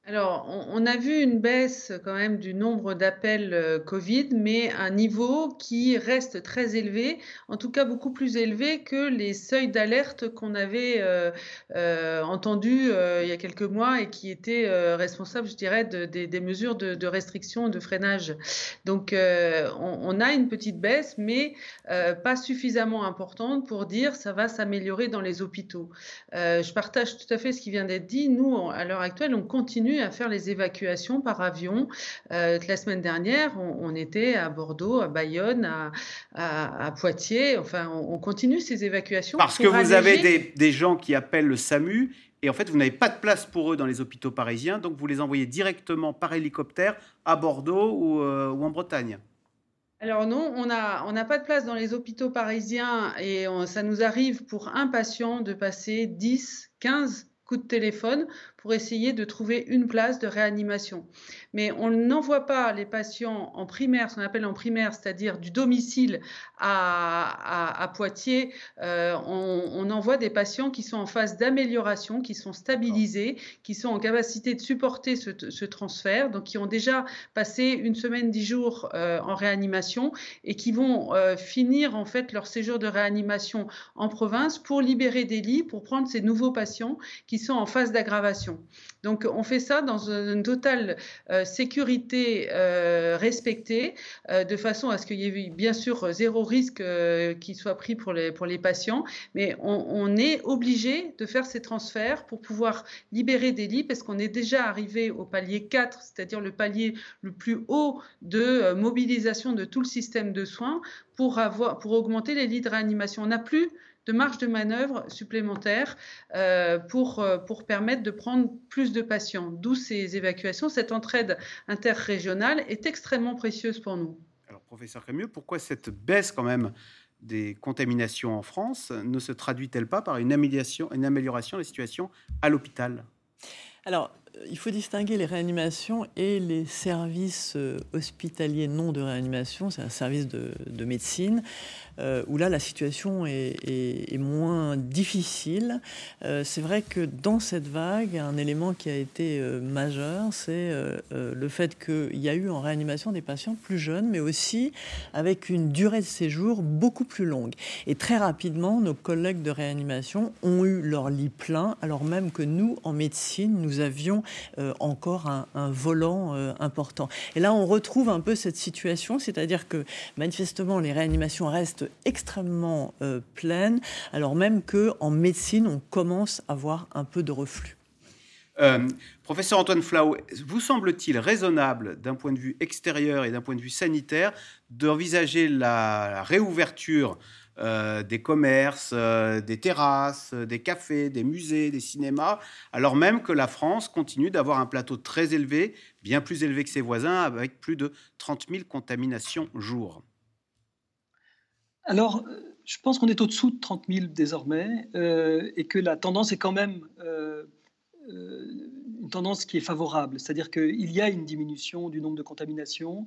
Alors, on, a vu une baisse quand même du nombre d'appels euh, Covid, mais un niveau qui reste très élevé, en tout cas beaucoup plus élevé que les seuils d'alerte qu'on avait euh, euh, entendus il y a quelques mois et qui étaient responsables, je dirais, des mesures de, de, restriction, de freinage. Donc, on, a une petite baisse, mais pas suffisamment importante pour dire ça va s'améliorer dans les hôpitaux. je partage tout à fait ce qui vient d'être dit. Nous, à l'heure actuelle, on continue à faire les évacuations par avion. Euh, la semaine dernière, on, était à Bordeaux, à Bayonne, à, Poitiers. Enfin, on, continue ces évacuations. Parce que vous avez des, gens qui appellent le SAMU et en fait, vous n'avez pas de place pour eux dans les hôpitaux parisiens, donc vous les envoyez directement par hélicoptère à Bordeaux ou, euh, en Bretagne. Alors non, on n'a on pas de place dans les hôpitaux parisiens et ça nous arrive pour un patient de passer 10, 15 coups de téléphone pour essayer de trouver une place de réanimation. Mais on n'envoie pas les patients en primaire, ce qu'on appelle en primaire, c'est-à-dire du domicile à, Poitiers. Euh, on, envoie des patients qui sont en phase d'amélioration, qui sont stabilisés, qui sont en capacité de supporter ce, transfert, donc qui ont déjà passé une semaine, dix jours euh, en réanimation et qui vont euh, finir en fait leur séjour de réanimation en province pour libérer des lits, pour prendre ces nouveaux patients qui sont en phase d'aggravation. Donc on fait ça dans une totale euh, sécurité euh, respectée, euh, de façon à ce qu'il y ait bien sûr zéro risque qui soit pris pour les, patients, mais on, est obligé de faire ces transferts pour pouvoir libérer des lits parce qu'on est déjà arrivé au palier 4, c'est-à-dire le palier le plus haut de mobilisation de tout le système de soins pour, avoir, pour augmenter les lits de réanimation. On n'a plus de marge de manœuvre supplémentaire euh, pour, euh, pour permettre de prendre plus de patients. D'où ces évacuations. Cette entraide interrégionale est extrêmement précieuse pour nous. Alors, professeur Camieux, pourquoi cette baisse quand même des contaminations en France ne se traduit-elle pas par une amélioration, une amélioration de la situation à l'hôpital? Alors, il faut distinguer les réanimations et les services hospitaliers non de réanimation, c'est un service de, de médecine. Euh, où là la situation est, moins difficile. Euh, c'est vrai que dans cette vague, un élément qui a été euh, majeur, c'est le fait qu'il y a eu en réanimation des patients plus jeunes, mais aussi avec une durée de séjour beaucoup plus longue. Et très rapidement, nos collègues de réanimation ont eu leur lit plein, alors même que nous, en médecine, nous avions encore un, un volant important. Et là, on retrouve un peu cette situation, c'est-à-dire que manifestement, les réanimations restent extrêmement euh, pleine, alors même qu'en médecine, on commence à voir un peu de reflux. Euh, professeur Antoine Flau, vous semble-t-il raisonnable d'un point de vue extérieur et d'un point de vue sanitaire d'envisager la, réouverture euh, des commerces, des terrasses, des cafés, des musées, des cinémas, alors même que la France continue d'avoir un plateau très élevé, bien plus élevé que ses voisins, avec plus de 30 000 contaminations jour? Alors, je pense qu'on est au-dessous de 30 000 désormais euh, et que la tendance est quand même euh, euh, une tendance qui est favorable. C'est-à-dire qu'il y a une diminution du nombre de contaminations,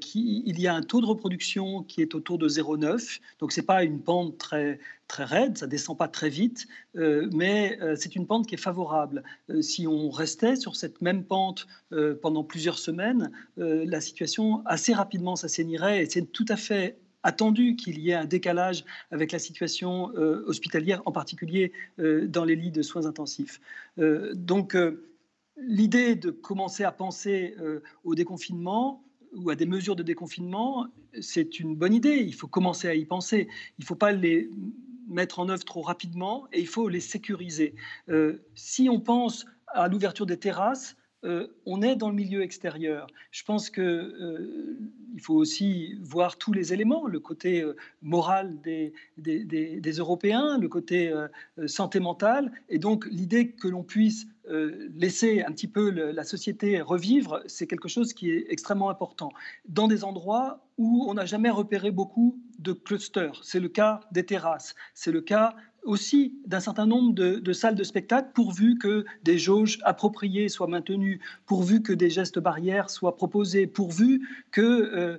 qui, il y a un taux de reproduction qui est autour de 0,9. Donc, ce n'est pas une pente très, très raide, ça descend pas très vite, mais c'est une pente qui est favorable. si on restait sur cette même pente pendant plusieurs semaines, la situation assez rapidement s'assainirait et c'est tout à fait attendu qu'il y ait un décalage avec la situation hospitalière, en particulier dans les lits de soins intensifs. donc, l'idée de commencer à penser au déconfinement ou à des mesures de déconfinement, c'est une bonne idée. Il faut commencer à y penser. Il ne faut pas les mettre en œuvre trop rapidement et il faut les sécuriser. Euh, si on pense à l'ouverture des terrasses, euh, on est dans le milieu extérieur. Je pense qu'il euh, faut aussi voir tous les éléments, le côté moral des, des, Européens, le côté santé mentale, et donc l'idée que l'on puisse laisser un petit peu la société revivre, c'est quelque chose qui est extrêmement important. Dans des endroits où on n'a jamais repéré beaucoup de clusters. C'est le cas des terrasses. C'est le cas aussi d'un certain nombre de, salles de spectacle, pourvu que des jauges appropriées soient maintenues, pourvu que des gestes barrières soient proposés, pourvu que euh,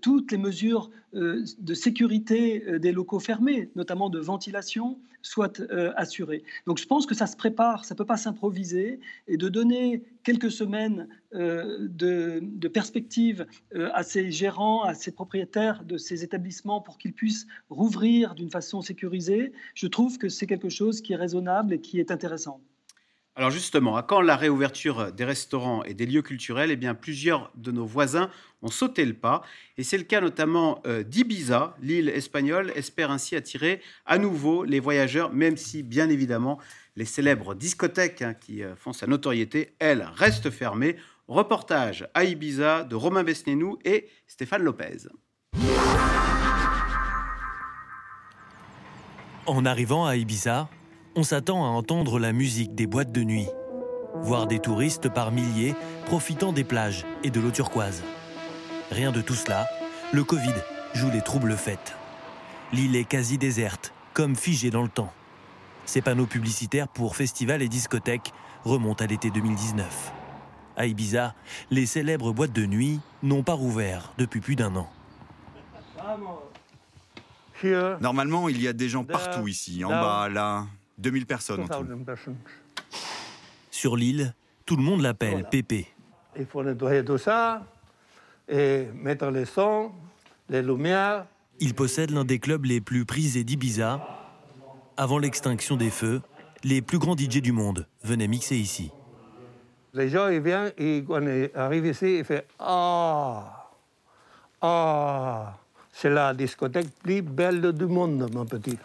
toutes les mesures euh, de sécurité des locaux fermés, notamment de ventilation, soient assurées. Donc je pense que ça se prépare, ça ne peut pas s'improviser, et de donner quelques semaines de, de, perspective à ces gérants, à ces propriétaires de ces établissements pour qu'ils puissent rouvrir d'une façon sécurisée, je trouve que c'est quelque chose qui est raisonnable et qui est intéressant. Alors justement, à quand la réouverture des restaurants et des lieux culturels? Eh bien, plusieurs de nos voisins ont sauté le pas, et c'est le cas notamment euh, d'Ibiza. L'île espagnole espère ainsi attirer à nouveau les voyageurs, même si, bien évidemment, les célèbres discothèques hein, qui euh, font sa notoriété, elles, restent fermées. Reportage à Ibiza de Romain Besnénou et Stéphane Lopez. En arrivant à Ibiza, on s'attend à entendre la musique des boîtes de nuit, voir des touristes par milliers profitant des plages et de l'eau turquoise. Rien de tout cela, le Covid joue les troubles fêtes. L'île est quasi déserte, comme figée dans le temps. Ces panneaux publicitaires pour festivals et discothèques remontent à l'été 2019. À Ibiza, les célèbres boîtes de nuit n'ont pas rouvert depuis plus d'un an. Normalement, il y a des gens partout ici, en bas, là. 2000 personnes en tout. Sur l'île, tout le monde l'appelle Pépé. Il faut nettoyer tout ça et mettre les sons, les lumières. Il possède l'un des clubs les plus prisés d'Ibiza. Avant l'extinction des feux, les plus grands DJ du monde venaient mixer ici. Les gens, ils viennent et quand ils arrivent ici, ils font Ah Ah c'est la discothèque plus belle du monde, mon petit.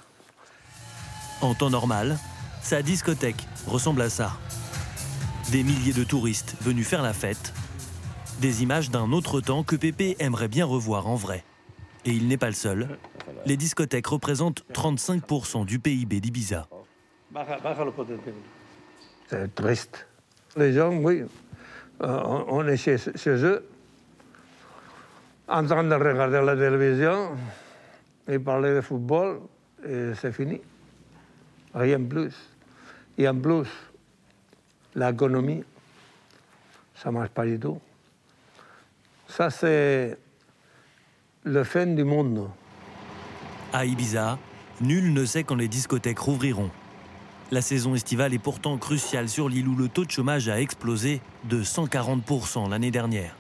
En temps normal, sa discothèque ressemble à ça. Des milliers de touristes venus faire la fête. Des images d'un autre temps que Pépé aimerait bien revoir en vrai. Et il n'est pas le seul. Les discothèques représentent 35% du PIB d'Ibiza. C'est triste. Les gens, oui, euh, on est chez, chez eux, en train de regarder la télévision et parler de football, et c'est fini. Rien plus. Et en plus, l'économie, ça ne marche pas du tout. Ça, c'est le fin du monde. À Ibiza, nul ne sait quand les discothèques rouvriront. La saison estivale est pourtant cruciale sur l'île où le taux de chômage a explosé de 140% l'année dernière.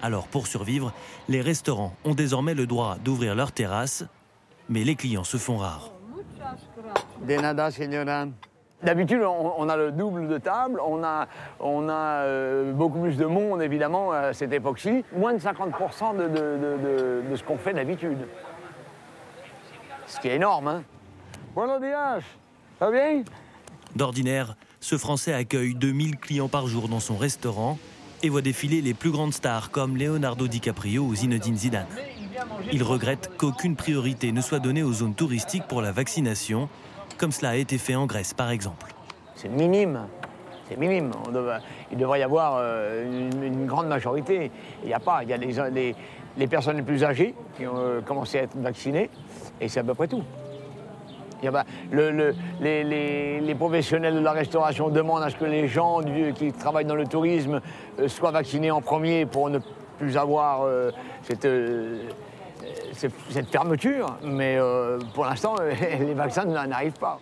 Alors pour survivre, les restaurants ont désormais le droit d'ouvrir leurs terrasses, mais les clients se font rares. D'habitude, on, a le double de table, on a, on a euh, beaucoup plus de monde, évidemment, à cette époque-ci. Moins de 50% de, de, ce qu'on fait d'habitude. Ce qui est énorme, hein Buenos dias, ça bien? D'ordinaire, ce Français accueille 2000 clients par jour dans son restaurant et voit défiler les plus grandes stars comme Leonardo DiCaprio ou Zinedine Zidane. Il regrette qu'aucune priorité ne soit donnée aux zones touristiques pour la vaccination, comme cela a été fait en Grèce par exemple. C'est minime, c'est minime. il devrait y avoir euh, une, grande majorité. Il n'y a pas. Il y a les, personnes les plus âgées qui ont euh, commencé à être vaccinées, et c'est à peu près tout les, professionnels de la restauration demandent à ce que les gens qui travaillent dans le tourisme euh, soient vaccinés en premier pour ne plus avoir euh, cette, fermeture. Mais pour l'instant, les vaccins n'arrivent pas.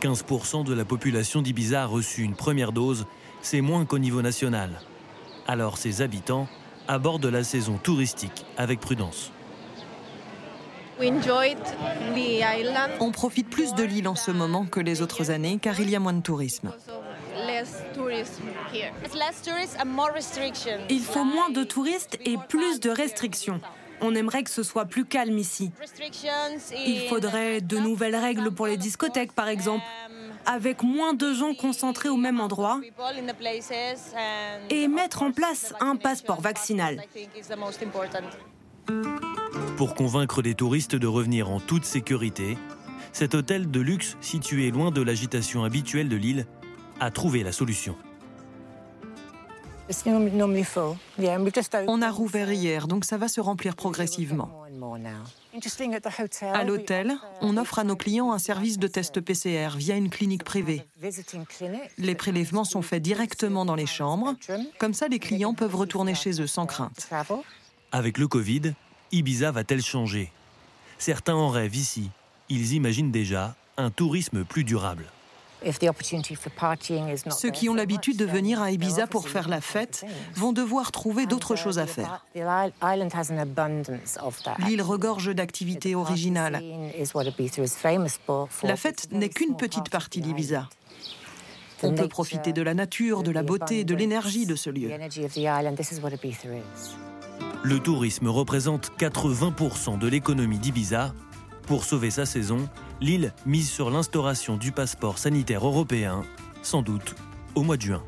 15% de la population d'Ibiza a reçu une première dose. C'est moins qu'au niveau national. Alors ses habitants abordent la saison touristique avec prudence. On profite plus de l'île en ce moment que les autres années car il y a moins de tourisme. Il faut moins de touristes et plus de restrictions. On aimerait que ce soit plus calme ici. Il faudrait de nouvelles règles pour les discothèques, par exemple, avec moins de gens concentrés au même endroit et mettre en place un passeport vaccinal. Pour convaincre les touristes de revenir en toute sécurité, cet hôtel de luxe situé loin de l'agitation habituelle de l'île a trouvé la solution. On a rouvert hier, donc ça va se remplir progressivement. À l'hôtel, on offre à nos clients un service de test PCR via une clinique privée. Les prélèvements sont faits directement dans les chambres, comme ça les clients peuvent retourner chez eux sans crainte. Avec le Covid, Ibiza va-t-elle changer? Certains en rêvent ici. Ils imaginent déjà un tourisme plus durable. Ceux qui ont l'habitude de venir à Ibiza pour faire la fête vont devoir trouver d'autres choses à faire. L'île regorge d'activités originales. La fête n'est qu'une petite partie d'Ibiza. On peut profiter de la nature, de la beauté, de l'énergie de ce lieu. Le tourisme représente 80% de l'économie d'Ibiza. Pour sauver sa saison, l'île mise sur l'instauration du passeport sanitaire européen, sans doute au mois de juin.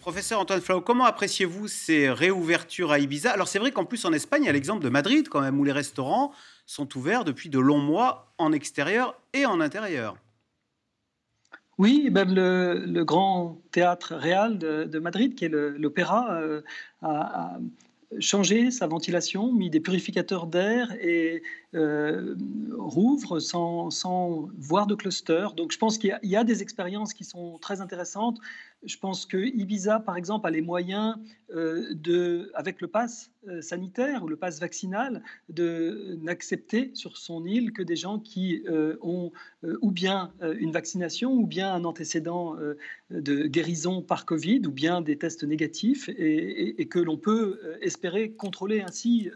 Professeur Antoine Flau, comment appréciez-vous ces réouvertures à Ibiza? Alors c'est vrai qu'en plus en Espagne, il y a l'exemple de Madrid quand même, où les restaurants sont ouverts depuis de longs mois en extérieur et en intérieur. Oui, même le, grand théâtre réal de, Madrid, qui est l'Opéra, euh, a, changé sa ventilation, mis des purificateurs d'air et euh, rouvre sans, sans, voir de cluster. Donc je pense qu'il y, a des expériences qui sont très intéressantes. Je pense que Ibiza, par exemple, a les moyens, euh, de, avec le pass euh, sanitaire ou le pass vaccinal, de n'accepter sur son île que des gens qui euh, ont ou bien une vaccination ou bien un antécédent de guérison par Covid ou bien des tests négatifs et, et que l'on peut espérer contrôler ainsi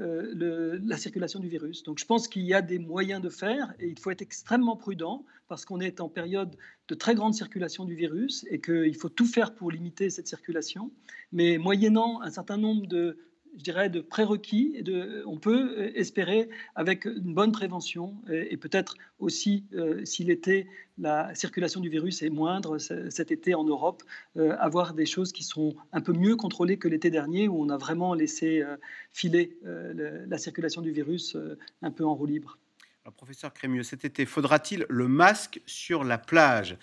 euh, la circulation du virus. Donc je pense qu'il y a des moyens de faire et il faut être extrêmement prudent parce qu'on est en période de très grande circulation du virus et qu'il faut tout faire pour limiter cette circulation. Mais moyennant un certain nombre de je dirais, de prérequis. Et on peut euh, espérer, avec une bonne prévention, et, peut-être aussi, euh, si l'été, la circulation du virus est moindre cet été en Europe, euh, avoir des choses qui sont un peu mieux contrôlées que l'été dernier, où on a vraiment laissé filer la circulation du virus un peu en roue libre. Alors, professeur Crémieux, cet été, faudra-t-il le masque sur la plage?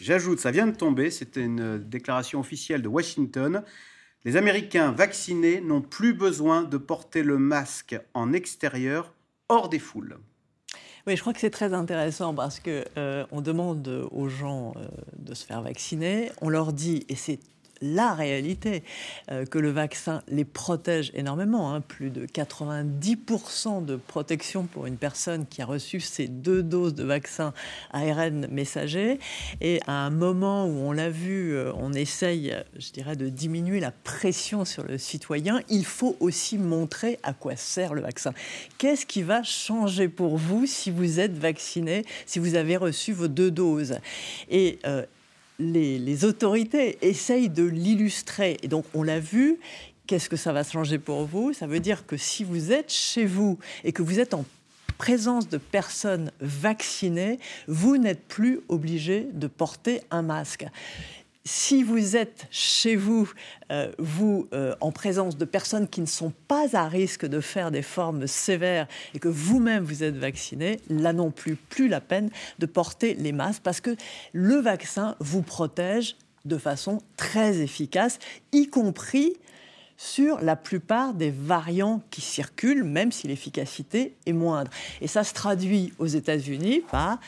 J'ajoute, ça vient de tomber, c'était une déclaration officielle de Washington. Les Américains vaccinés n'ont plus besoin de porter le masque en extérieur hors des foules. Oui, je crois que c'est très intéressant parce que euh, on demande aux gens euh, de se faire vacciner, on leur dit et c'est la réalité, euh, que le vaccin les protège énormément. Hein. plus de 90% de protection pour une personne qui a reçu ces deux doses de vaccin ARN messager. Et à un moment où on l'a vu, euh, on essaye, je dirais, de diminuer la pression sur le citoyen, il faut aussi montrer à quoi sert le vaccin. Qu'est-ce qui va changer pour vous si vous êtes vacciné, si vous avez reçu vos deux doses? Euh, les, autorités essayent de l'illustrer. Et donc, on l'a vu. Qu'est-ce que ça va changer pour vous? Ça veut dire que si vous êtes chez vous et que vous êtes en présence de personnes vaccinées, vous n'êtes plus obligé de porter un masque si vous êtes chez vous, euh, vous, euh, en présence de personnes qui ne sont pas à risque de faire des formes sévères et que vous-même vous êtes vacciné, là non plus, plus la peine de porter les masques parce que le vaccin vous protège de façon très efficace, y compris sur la plupart des variants qui circulent, même si l'efficacité est moindre. Et ça se traduit aux États-Unis par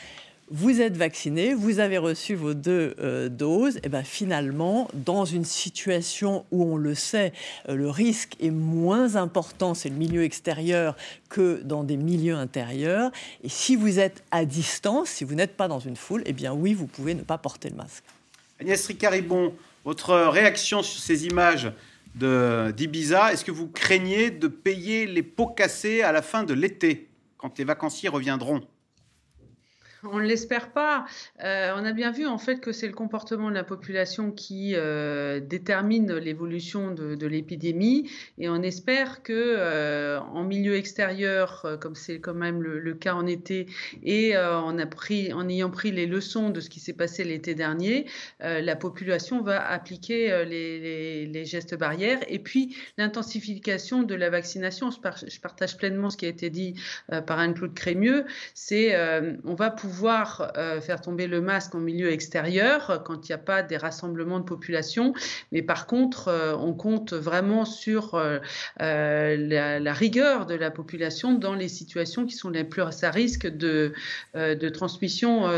vous êtes vacciné, vous avez reçu vos deux euh, doses, et bien finalement, dans une situation où on le sait, euh, le risque est moins important, c'est le milieu extérieur, que dans des milieux intérieurs. Et si vous êtes à distance, si vous n'êtes pas dans une foule, eh bien oui, vous pouvez ne pas porter le masque. Agnès Ricaribon, votre réaction sur ces images d'Ibiza. Est-ce que vous craignez de payer les pots cassés à la fin de l'été, quand les vacanciers reviendront? On ne l'espère pas. Euh, on a bien vu en fait que c'est le comportement de la population qui euh, détermine l'évolution de, l'épidémie et on espère que euh, en milieu extérieur, comme c'est quand même le, cas en été, et en ayant pris les leçons de ce qui s'est passé l'été dernier, la population va appliquer les, gestes barrières et puis l'intensification de la vaccination. Je, partage pleinement ce qui a été dit par Anne-Claude Crémieux. C'est on va pouvoir pouvoir euh, faire tomber le masque en milieu extérieur quand il n'y a pas des rassemblements de population. Mais par contre, euh, on compte vraiment sur euh, la, rigueur de la population dans les situations qui sont les plus à risque de, de transmission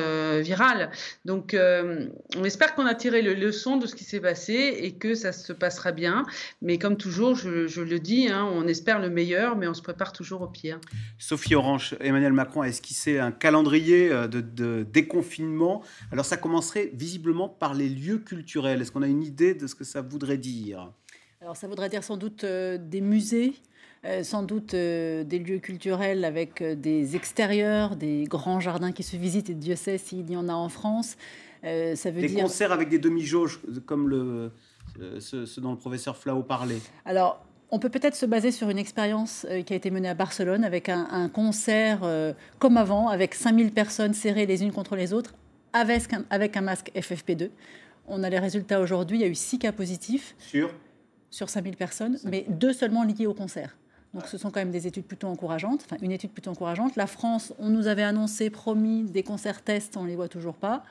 virale. Donc, on espère qu'on a tiré le leçon de ce qui s'est passé et que ça se passera bien. Mais comme toujours, je, le dis, hein, on espère le meilleur, mais on se prépare toujours au pire. Sophie Orange, Emmanuel Macron a esquissé un calendrier de, déconfinement. Alors ça commencerait visiblement par les lieux culturels. Est-ce qu'on a une idée de ce que ça voudrait dire? Alors ça voudrait dire sans doute euh, des musées. Euh, sans doute euh, des lieux culturels avec des extérieurs, des grands jardins qui se visitent, et Dieu sait s'il y en a en France. ça veut des concerts avec des demi-jauges, comme le, ce, ce, dont le professeur Flao parlait. Alors, on peut peut-être se baser sur une expérience euh, qui a été menée à Barcelone avec un, concert euh, comme avant, avec 5000 personnes serrées les unes contre les autres, avec un, avec un masque FFP2. On a les résultats aujourd'hui. Il y a eu 6 cas positifs. Sur? Sur 5000 personnes, mais deux seulement liés au concert. Donc ce sont quand même des études plutôt encourageantes, enfin une étude plutôt encourageante. La France, on nous avait annoncé, promis des concerts tests, on ne les voit toujours pas.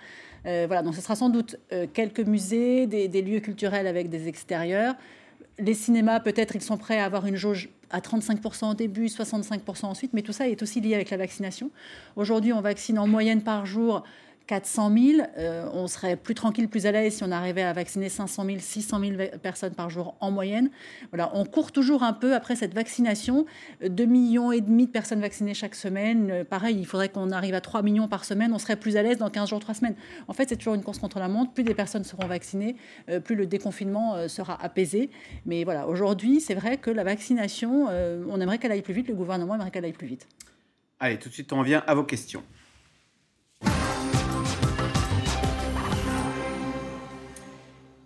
Euh, voilà, donc ce sera sans doute quelques musées, des, des, lieux culturels avec des extérieurs, les cinémas, peut-être, ils sont prêts à avoir une jauge à 35% au début, 65% ensuite, mais tout ça est aussi lié avec la vaccination. Aujourd'hui, on vaccine en moyenne par jour 400 000, euh, on serait plus tranquille, plus à l'aise si on arrivait à vacciner 500 000, 600 000 personnes par jour en moyenne. Voilà, on court toujours un peu après cette vaccination. 2 millions et demi de personnes vaccinées chaque semaine. Euh, pareil, il faudrait qu'on arrive à 3 millions par semaine. On serait plus à l'aise dans 15 jours, 3 semaines. En fait, c'est toujours une course contre la montre. Plus des personnes seront vaccinées, euh, plus le déconfinement sera apaisé. Mais voilà, aujourd'hui, c'est vrai que la vaccination, on aimerait qu'elle aille plus vite. Le gouvernement aimerait qu'elle aille plus vite. Allez, tout de suite, on revient à vos questions.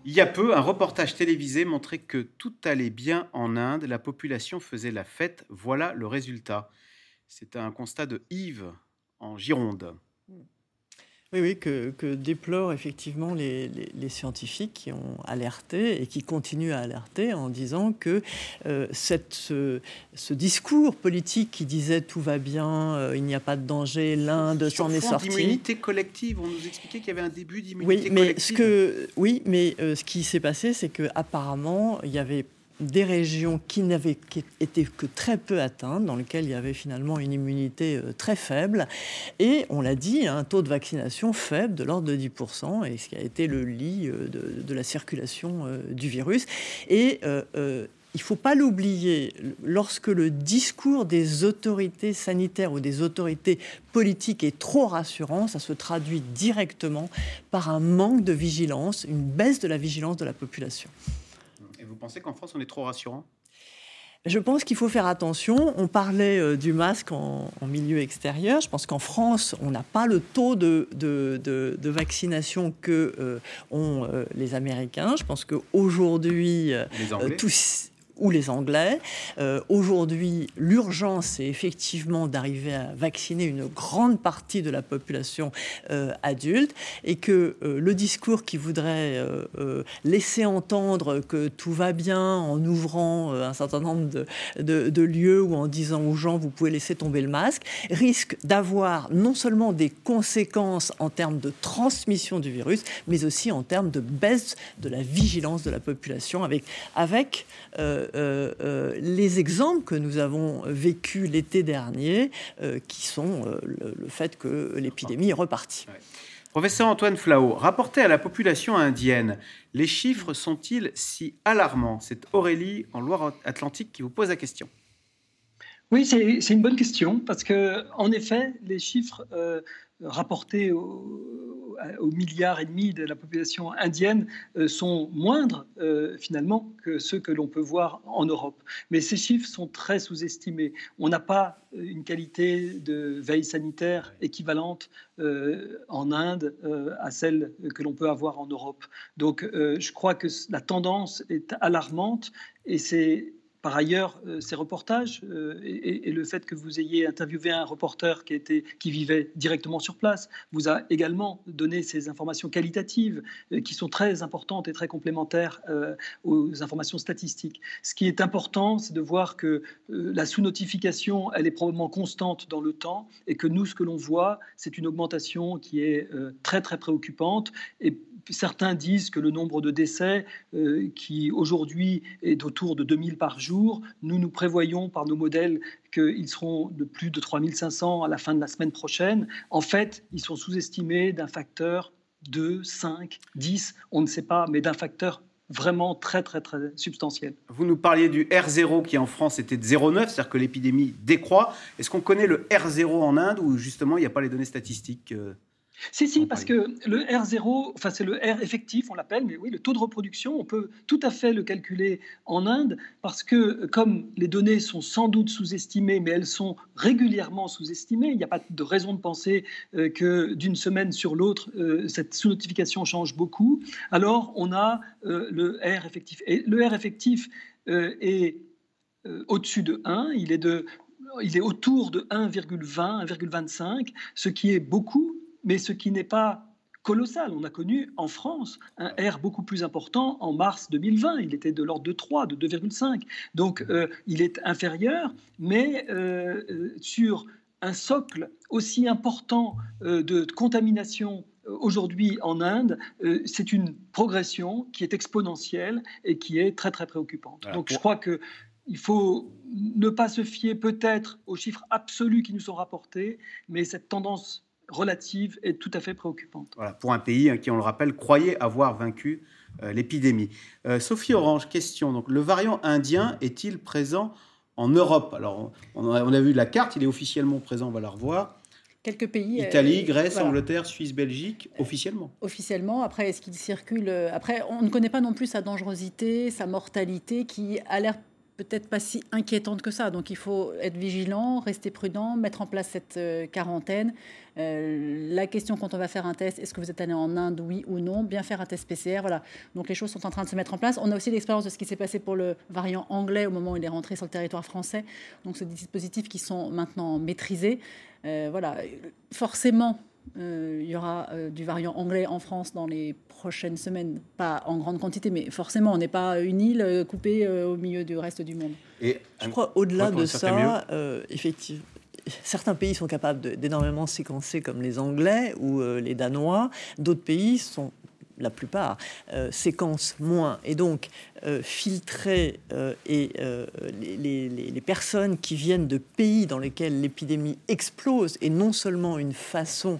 Il y a peu, un reportage télévisé montrait que tout allait bien en Inde, la population faisait la fête, voilà le résultat. C'est un constat de Yves en Gironde. Oui, oui, que, que déplorent effectivement les, les, scientifiques qui ont alerté et qui continuent à alerter en disant que euh, cette, ce, ce, discours politique qui disait tout va bien, euh, il n'y a pas de danger, l'Inde s'en est sortie. d'immunité collective, on nous expliquait qu'il y avait un début d'immunité oui, mais collective. Ce que, oui, mais euh, ce qui s'est passé, c'est que apparemment il y avait des régions qui n'avaient été que très peu atteintes, dans lesquelles il y avait finalement une immunité euh, très faible, et on l'a dit, un taux de vaccination faible de l'ordre de 10%, et ce qui a été le lit euh, de, la circulation euh, du virus. Et il ne faut pas l'oublier, lorsque le discours des autorités sanitaires ou des autorités politiques est trop rassurant, ça se traduit directement par un manque de vigilance, une baisse de la vigilance de la population vous pensez qu'en France, on est trop rassurant? Je pense qu'il faut faire attention. On parlait euh, du masque en, milieu extérieur. Je pense qu'en France, on n'a pas le taux de, de, vaccination que euh, ont euh, les Américains. Je pense qu'aujourd'hui, tous ou les Anglais. Euh, aujourd'hui, l'urgence, c'est effectivement d'arriver à vacciner une grande partie de la population euh, adulte et que euh, le discours qui voudrait laisser entendre que tout va bien en ouvrant un certain nombre de, de, lieux ou en disant aux gens vous pouvez laisser tomber le masque risque d'avoir non seulement des conséquences en termes de transmission du virus, mais aussi en termes de baisse de la vigilance de la population avec, avec les exemples que nous avons vécus l'été dernier, euh, qui sont le, fait que l'épidémie est repartie. Professeur Antoine Flao, rapporté à la population indienne, les chiffres sont-ils si alarmants? C'est Aurélie en Loire-Atlantique qui vous pose la question. Oui, c'est une bonne question parce que, en effet, les chiffres rapportés au milliard et demi de la population indienne sont moindres finalement que ceux que l'on peut voir en Europe. Mais ces chiffres sont très sous-estimés. On n'a pas une qualité de veille sanitaire équivalente en Inde à celle que l'on peut avoir en Europe. Donc je crois que la tendance est alarmante et c'est par ailleurs, euh, ces reportages euh, et, le fait que vous ayez interviewé un reporter qui, était, qui vivait directement sur place vous a également donné ces informations qualitatives euh, qui sont très importantes et très complémentaires aux informations statistiques. Ce qui est important, c'est de voir que la sous-notification, elle est probablement constante dans le temps et que nous, ce que l'on voit, c'est une augmentation qui est très très préoccupante et certains disent que le nombre de décès, qui aujourd'hui est autour de 2000 par jour, nous nous prévoyons par nos modèles qu'ils seront de plus de 3500 à la fin de la semaine prochaine. En fait, ils sont sous-estimés d'un facteur 2, 5, 10, on ne sait pas, mais d'un facteur vraiment très très très substantiel. Vous nous parliez du R0 qui en France était de 0,9, c'est-à-dire que l'épidémie décroît. Est-ce qu'on connaît le R0 en Inde ou justement il n'y a pas les données statistiques euh si, si, parce que le R0, enfin c'est le R effectif, on l'appelle, mais oui, le taux de reproduction, on peut tout à fait le calculer en Inde, parce que comme les données sont sans doute sous-estimées, mais elles sont régulièrement sous-estimées, il n'y a pas de raison de penser euh, que d'une semaine sur l'autre, euh, cette sous-notification change beaucoup, alors on a euh, le R effectif. Et le R effectif est au-dessus de 1, il est, de, il est autour de 1,20, 1,25, ce qui est beaucoup mais ce qui n'est pas colossal. On a connu en France un R beaucoup plus important en mars 2020. Il était de l'ordre de 3, de 2,5. Donc euh, il est inférieur, mais euh, euh, sur un socle aussi important de contamination aujourd'hui en Inde, c'est une progression qui est exponentielle et qui est très très préoccupante. Donc je crois que il faut ne pas se fier peut-être aux chiffres absolus qui nous sont rapportés, mais cette tendance relative est tout à fait préoccupante. Voilà, pour un pays hein, qui, on le rappelle, croyait avoir vaincu euh, l'épidémie. Euh, Sophie Orange, question. Donc, le variant indien est-il présent en Europe? Alors, on a, vu la carte, il est officiellement présent, on va la revoir. Quelques pays. Euh, Italie, Grèce, Angleterre, Suisse, Belgique, officiellement. Officiellement. Après, est-ce qu'il circule Après, on ne connaît pas non plus sa dangerosité, sa mortalité, qui a l'air peut-être pas si inquiétante que ça. Donc il faut être vigilant, rester prudent, mettre en place cette euh, quarantaine. Euh, la question quand on va faire un test, est-ce que vous êtes allé en Inde, oui ou non? Bien faire un test PCR, voilà. Donc les choses sont en train de se mettre en place. On a aussi l'expérience de ce qui s'est passé pour le variant anglais au moment où il est rentré sur le territoire français. Donc des dispositifs qui sont maintenant maîtrisés. Euh, voilà, forcément, il y aura du variant anglais en France dans les prochaines semaines, pas en grande quantité, mais forcément, on n'est pas une île euh, coupée euh, au milieu du reste du monde. Et je crois au-delà de ça, euh, effectivement, certains pays sont capables d'énormément séquencer, comme les Anglais ou les Danois. D'autres pays sont la plupart, euh, séquencent moins. Et donc, euh, filtrer euh, et les, personnes qui viennent de pays dans lesquels l'épidémie explose est non seulement une façon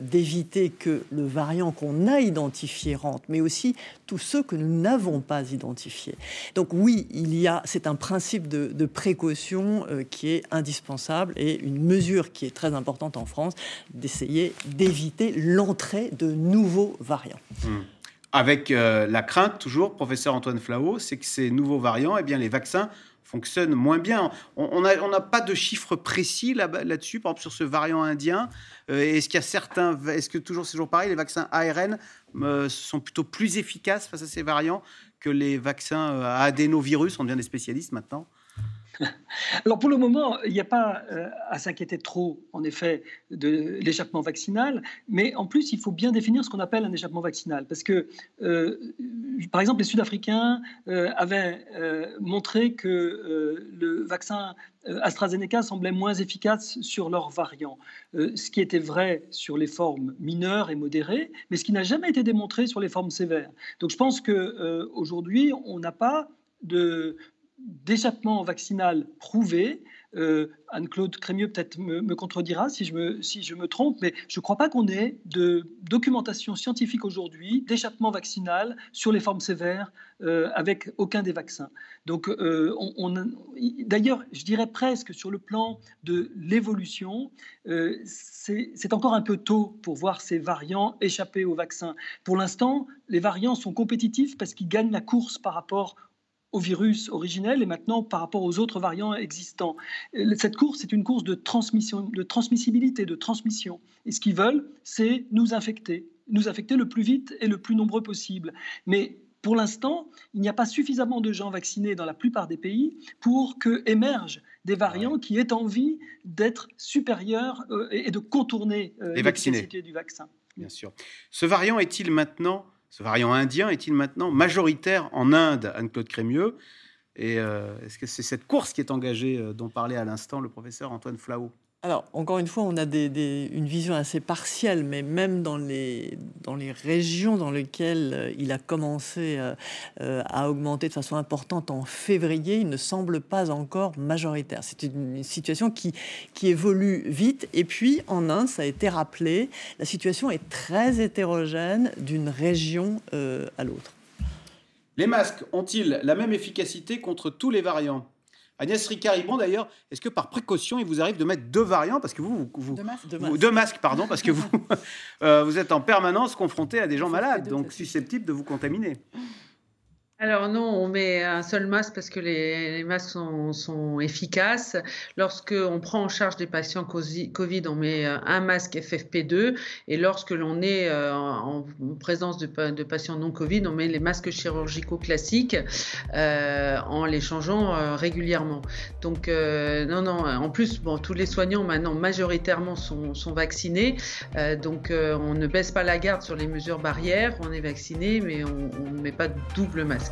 d'éviter que le variant qu'on a identifié rentre, mais aussi tous ceux que nous n'avons pas identifiés. Donc oui, il y a, c'est un principe de, précaution qui est indispensable et une mesure qui est très importante en France d'essayer d'éviter l'entrée de nouveaux variants. Hmm. Avec euh, la crainte, toujours, professeur Antoine Flau, c'est que ces nouveaux variants, eh bien, les vaccins fonctionnent moins bien. On n'a pas de chiffres précis là-dessus, par exemple sur ce variant indien. Euh, est-ce qu'il y a certains, est-ce que toujours c'est toujours pareil, les vaccins ARN euh, sont plutôt plus efficaces face à ces variants que les vaccins adénovirus? On devient des spécialistes maintenant. Alors pour le moment, il n'y a pas euh, à s'inquiéter trop, en effet, de l'échappement vaccinal, mais en plus, il faut bien définir ce qu'on appelle un échappement vaccinal, parce que, euh, par exemple, les Sud-Africains euh, avaient montré que le vaccin AstraZeneca semblait moins efficace sur leurs variants, ce qui était vrai sur les formes mineures et modérées, mais ce qui n'a jamais été démontré sur les formes sévères. Donc je pense qu'aujourd'hui, on n'a pas de, d'échappement vaccinal prouvé Euh, Anne-Claude Crémieux peut-être me, contredira si je me, si je me trompe, mais je ne crois pas qu'on ait de documentation scientifique aujourd'hui d'échappement vaccinal sur les formes sévères euh, avec aucun des vaccins. Donc, euh, d'ailleurs, je dirais presque sur le plan de l'évolution, c'est encore un peu tôt pour voir ces variants échapper au vaccin. Pour l'instant, les variants sont compétitifs parce qu'ils gagnent la course par rapport au virus originel et maintenant par rapport aux autres variants existants. Cette course, c'est une course de transmission, de transmissibilité, de transmission. Et ce qu'ils veulent, c'est nous infecter, nous infecter le plus vite et le plus nombreux possible. Mais pour l'instant, il n'y a pas suffisamment de gens vaccinés dans la plupart des pays pour que émergent des variants qui aient envie d'être supérieurs euh, et de contourner euh, l'efficacité du vaccin. Bien sûr. Ce variant est-il maintenant ce variant indien est-il maintenant majoritaire en Inde, Anne-Claude Crémieux? Et euh, est-ce que c'est cette course qui est engagée euh, dont parlait à l'instant le professeur Antoine Flau? Alors, encore une fois, on a une vision assez partielle, mais même dans les, dans les régions dans lesquelles euh, il a commencé euh, euh, à augmenter de façon importante en février, il ne semble pas encore majoritaire. C'est une situation qui, qui évolue vite. Et puis, en Inde, ça a été rappelé, la situation est très hétérogène d'une région à l'autre. Les masques ont-ils la même efficacité contre tous les variants? Agnès Ricard-Ibon, d'ailleurs, est-ce que par précaution, il vous arrive de mettre deux variants Parce que vous. vous, deux, masques. pardon, parce que vous, euh, vous êtes en permanence confronté à des gens malades, donc susceptibles de vous contaminer. Alors non, on met un seul masque parce que les, masques sont, efficaces. Lorsque on prend en charge des patients Covid, on met euh, un masque FFP2 et lorsque l'on est euh, en présence de, patients non Covid, on met les masques chirurgicaux classiques euh, en les changeant régulièrement. Donc non, non. En plus, tous les soignants maintenant majoritairement sont, vaccinés, donc on ne baisse pas la garde sur les mesures barrières. On est vacciné, mais on ne met pas de double masque.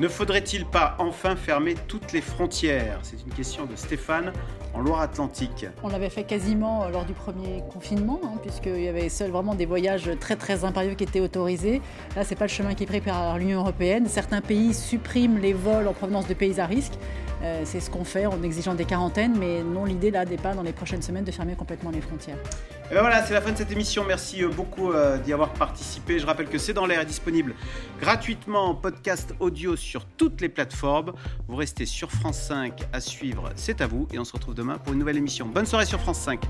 Ne faudrait-il pas enfin fermer toutes les frontières? C'est une question de Stéphane en Loire-Atlantique. On l'avait fait quasiment euh, lors du premier confinement, hein, puisqu'il y avait seul vraiment des voyages très très impérieux qui étaient autorisés. Là, c'est pas le chemin qui est pris par l'Union européenne. Certains pays suppriment les vols en provenance de pays à risque. Euh, c'est ce qu'on fait en exigeant des quarantaines, mais non, l'idée là n'est pas dans les prochaines semaines de fermer complètement les frontières. Et ben voilà, c'est la fin de cette émission. Merci euh, beaucoup euh, d'y avoir participé. Je rappelle que C'est dans l'air est disponible gratuitement en podcast audio sur toutes les plateformes. Vous restez sur France 5 à suivre, c'est à vous. Et on se retrouve demain pour une nouvelle émission. Bonne soirée sur France 5.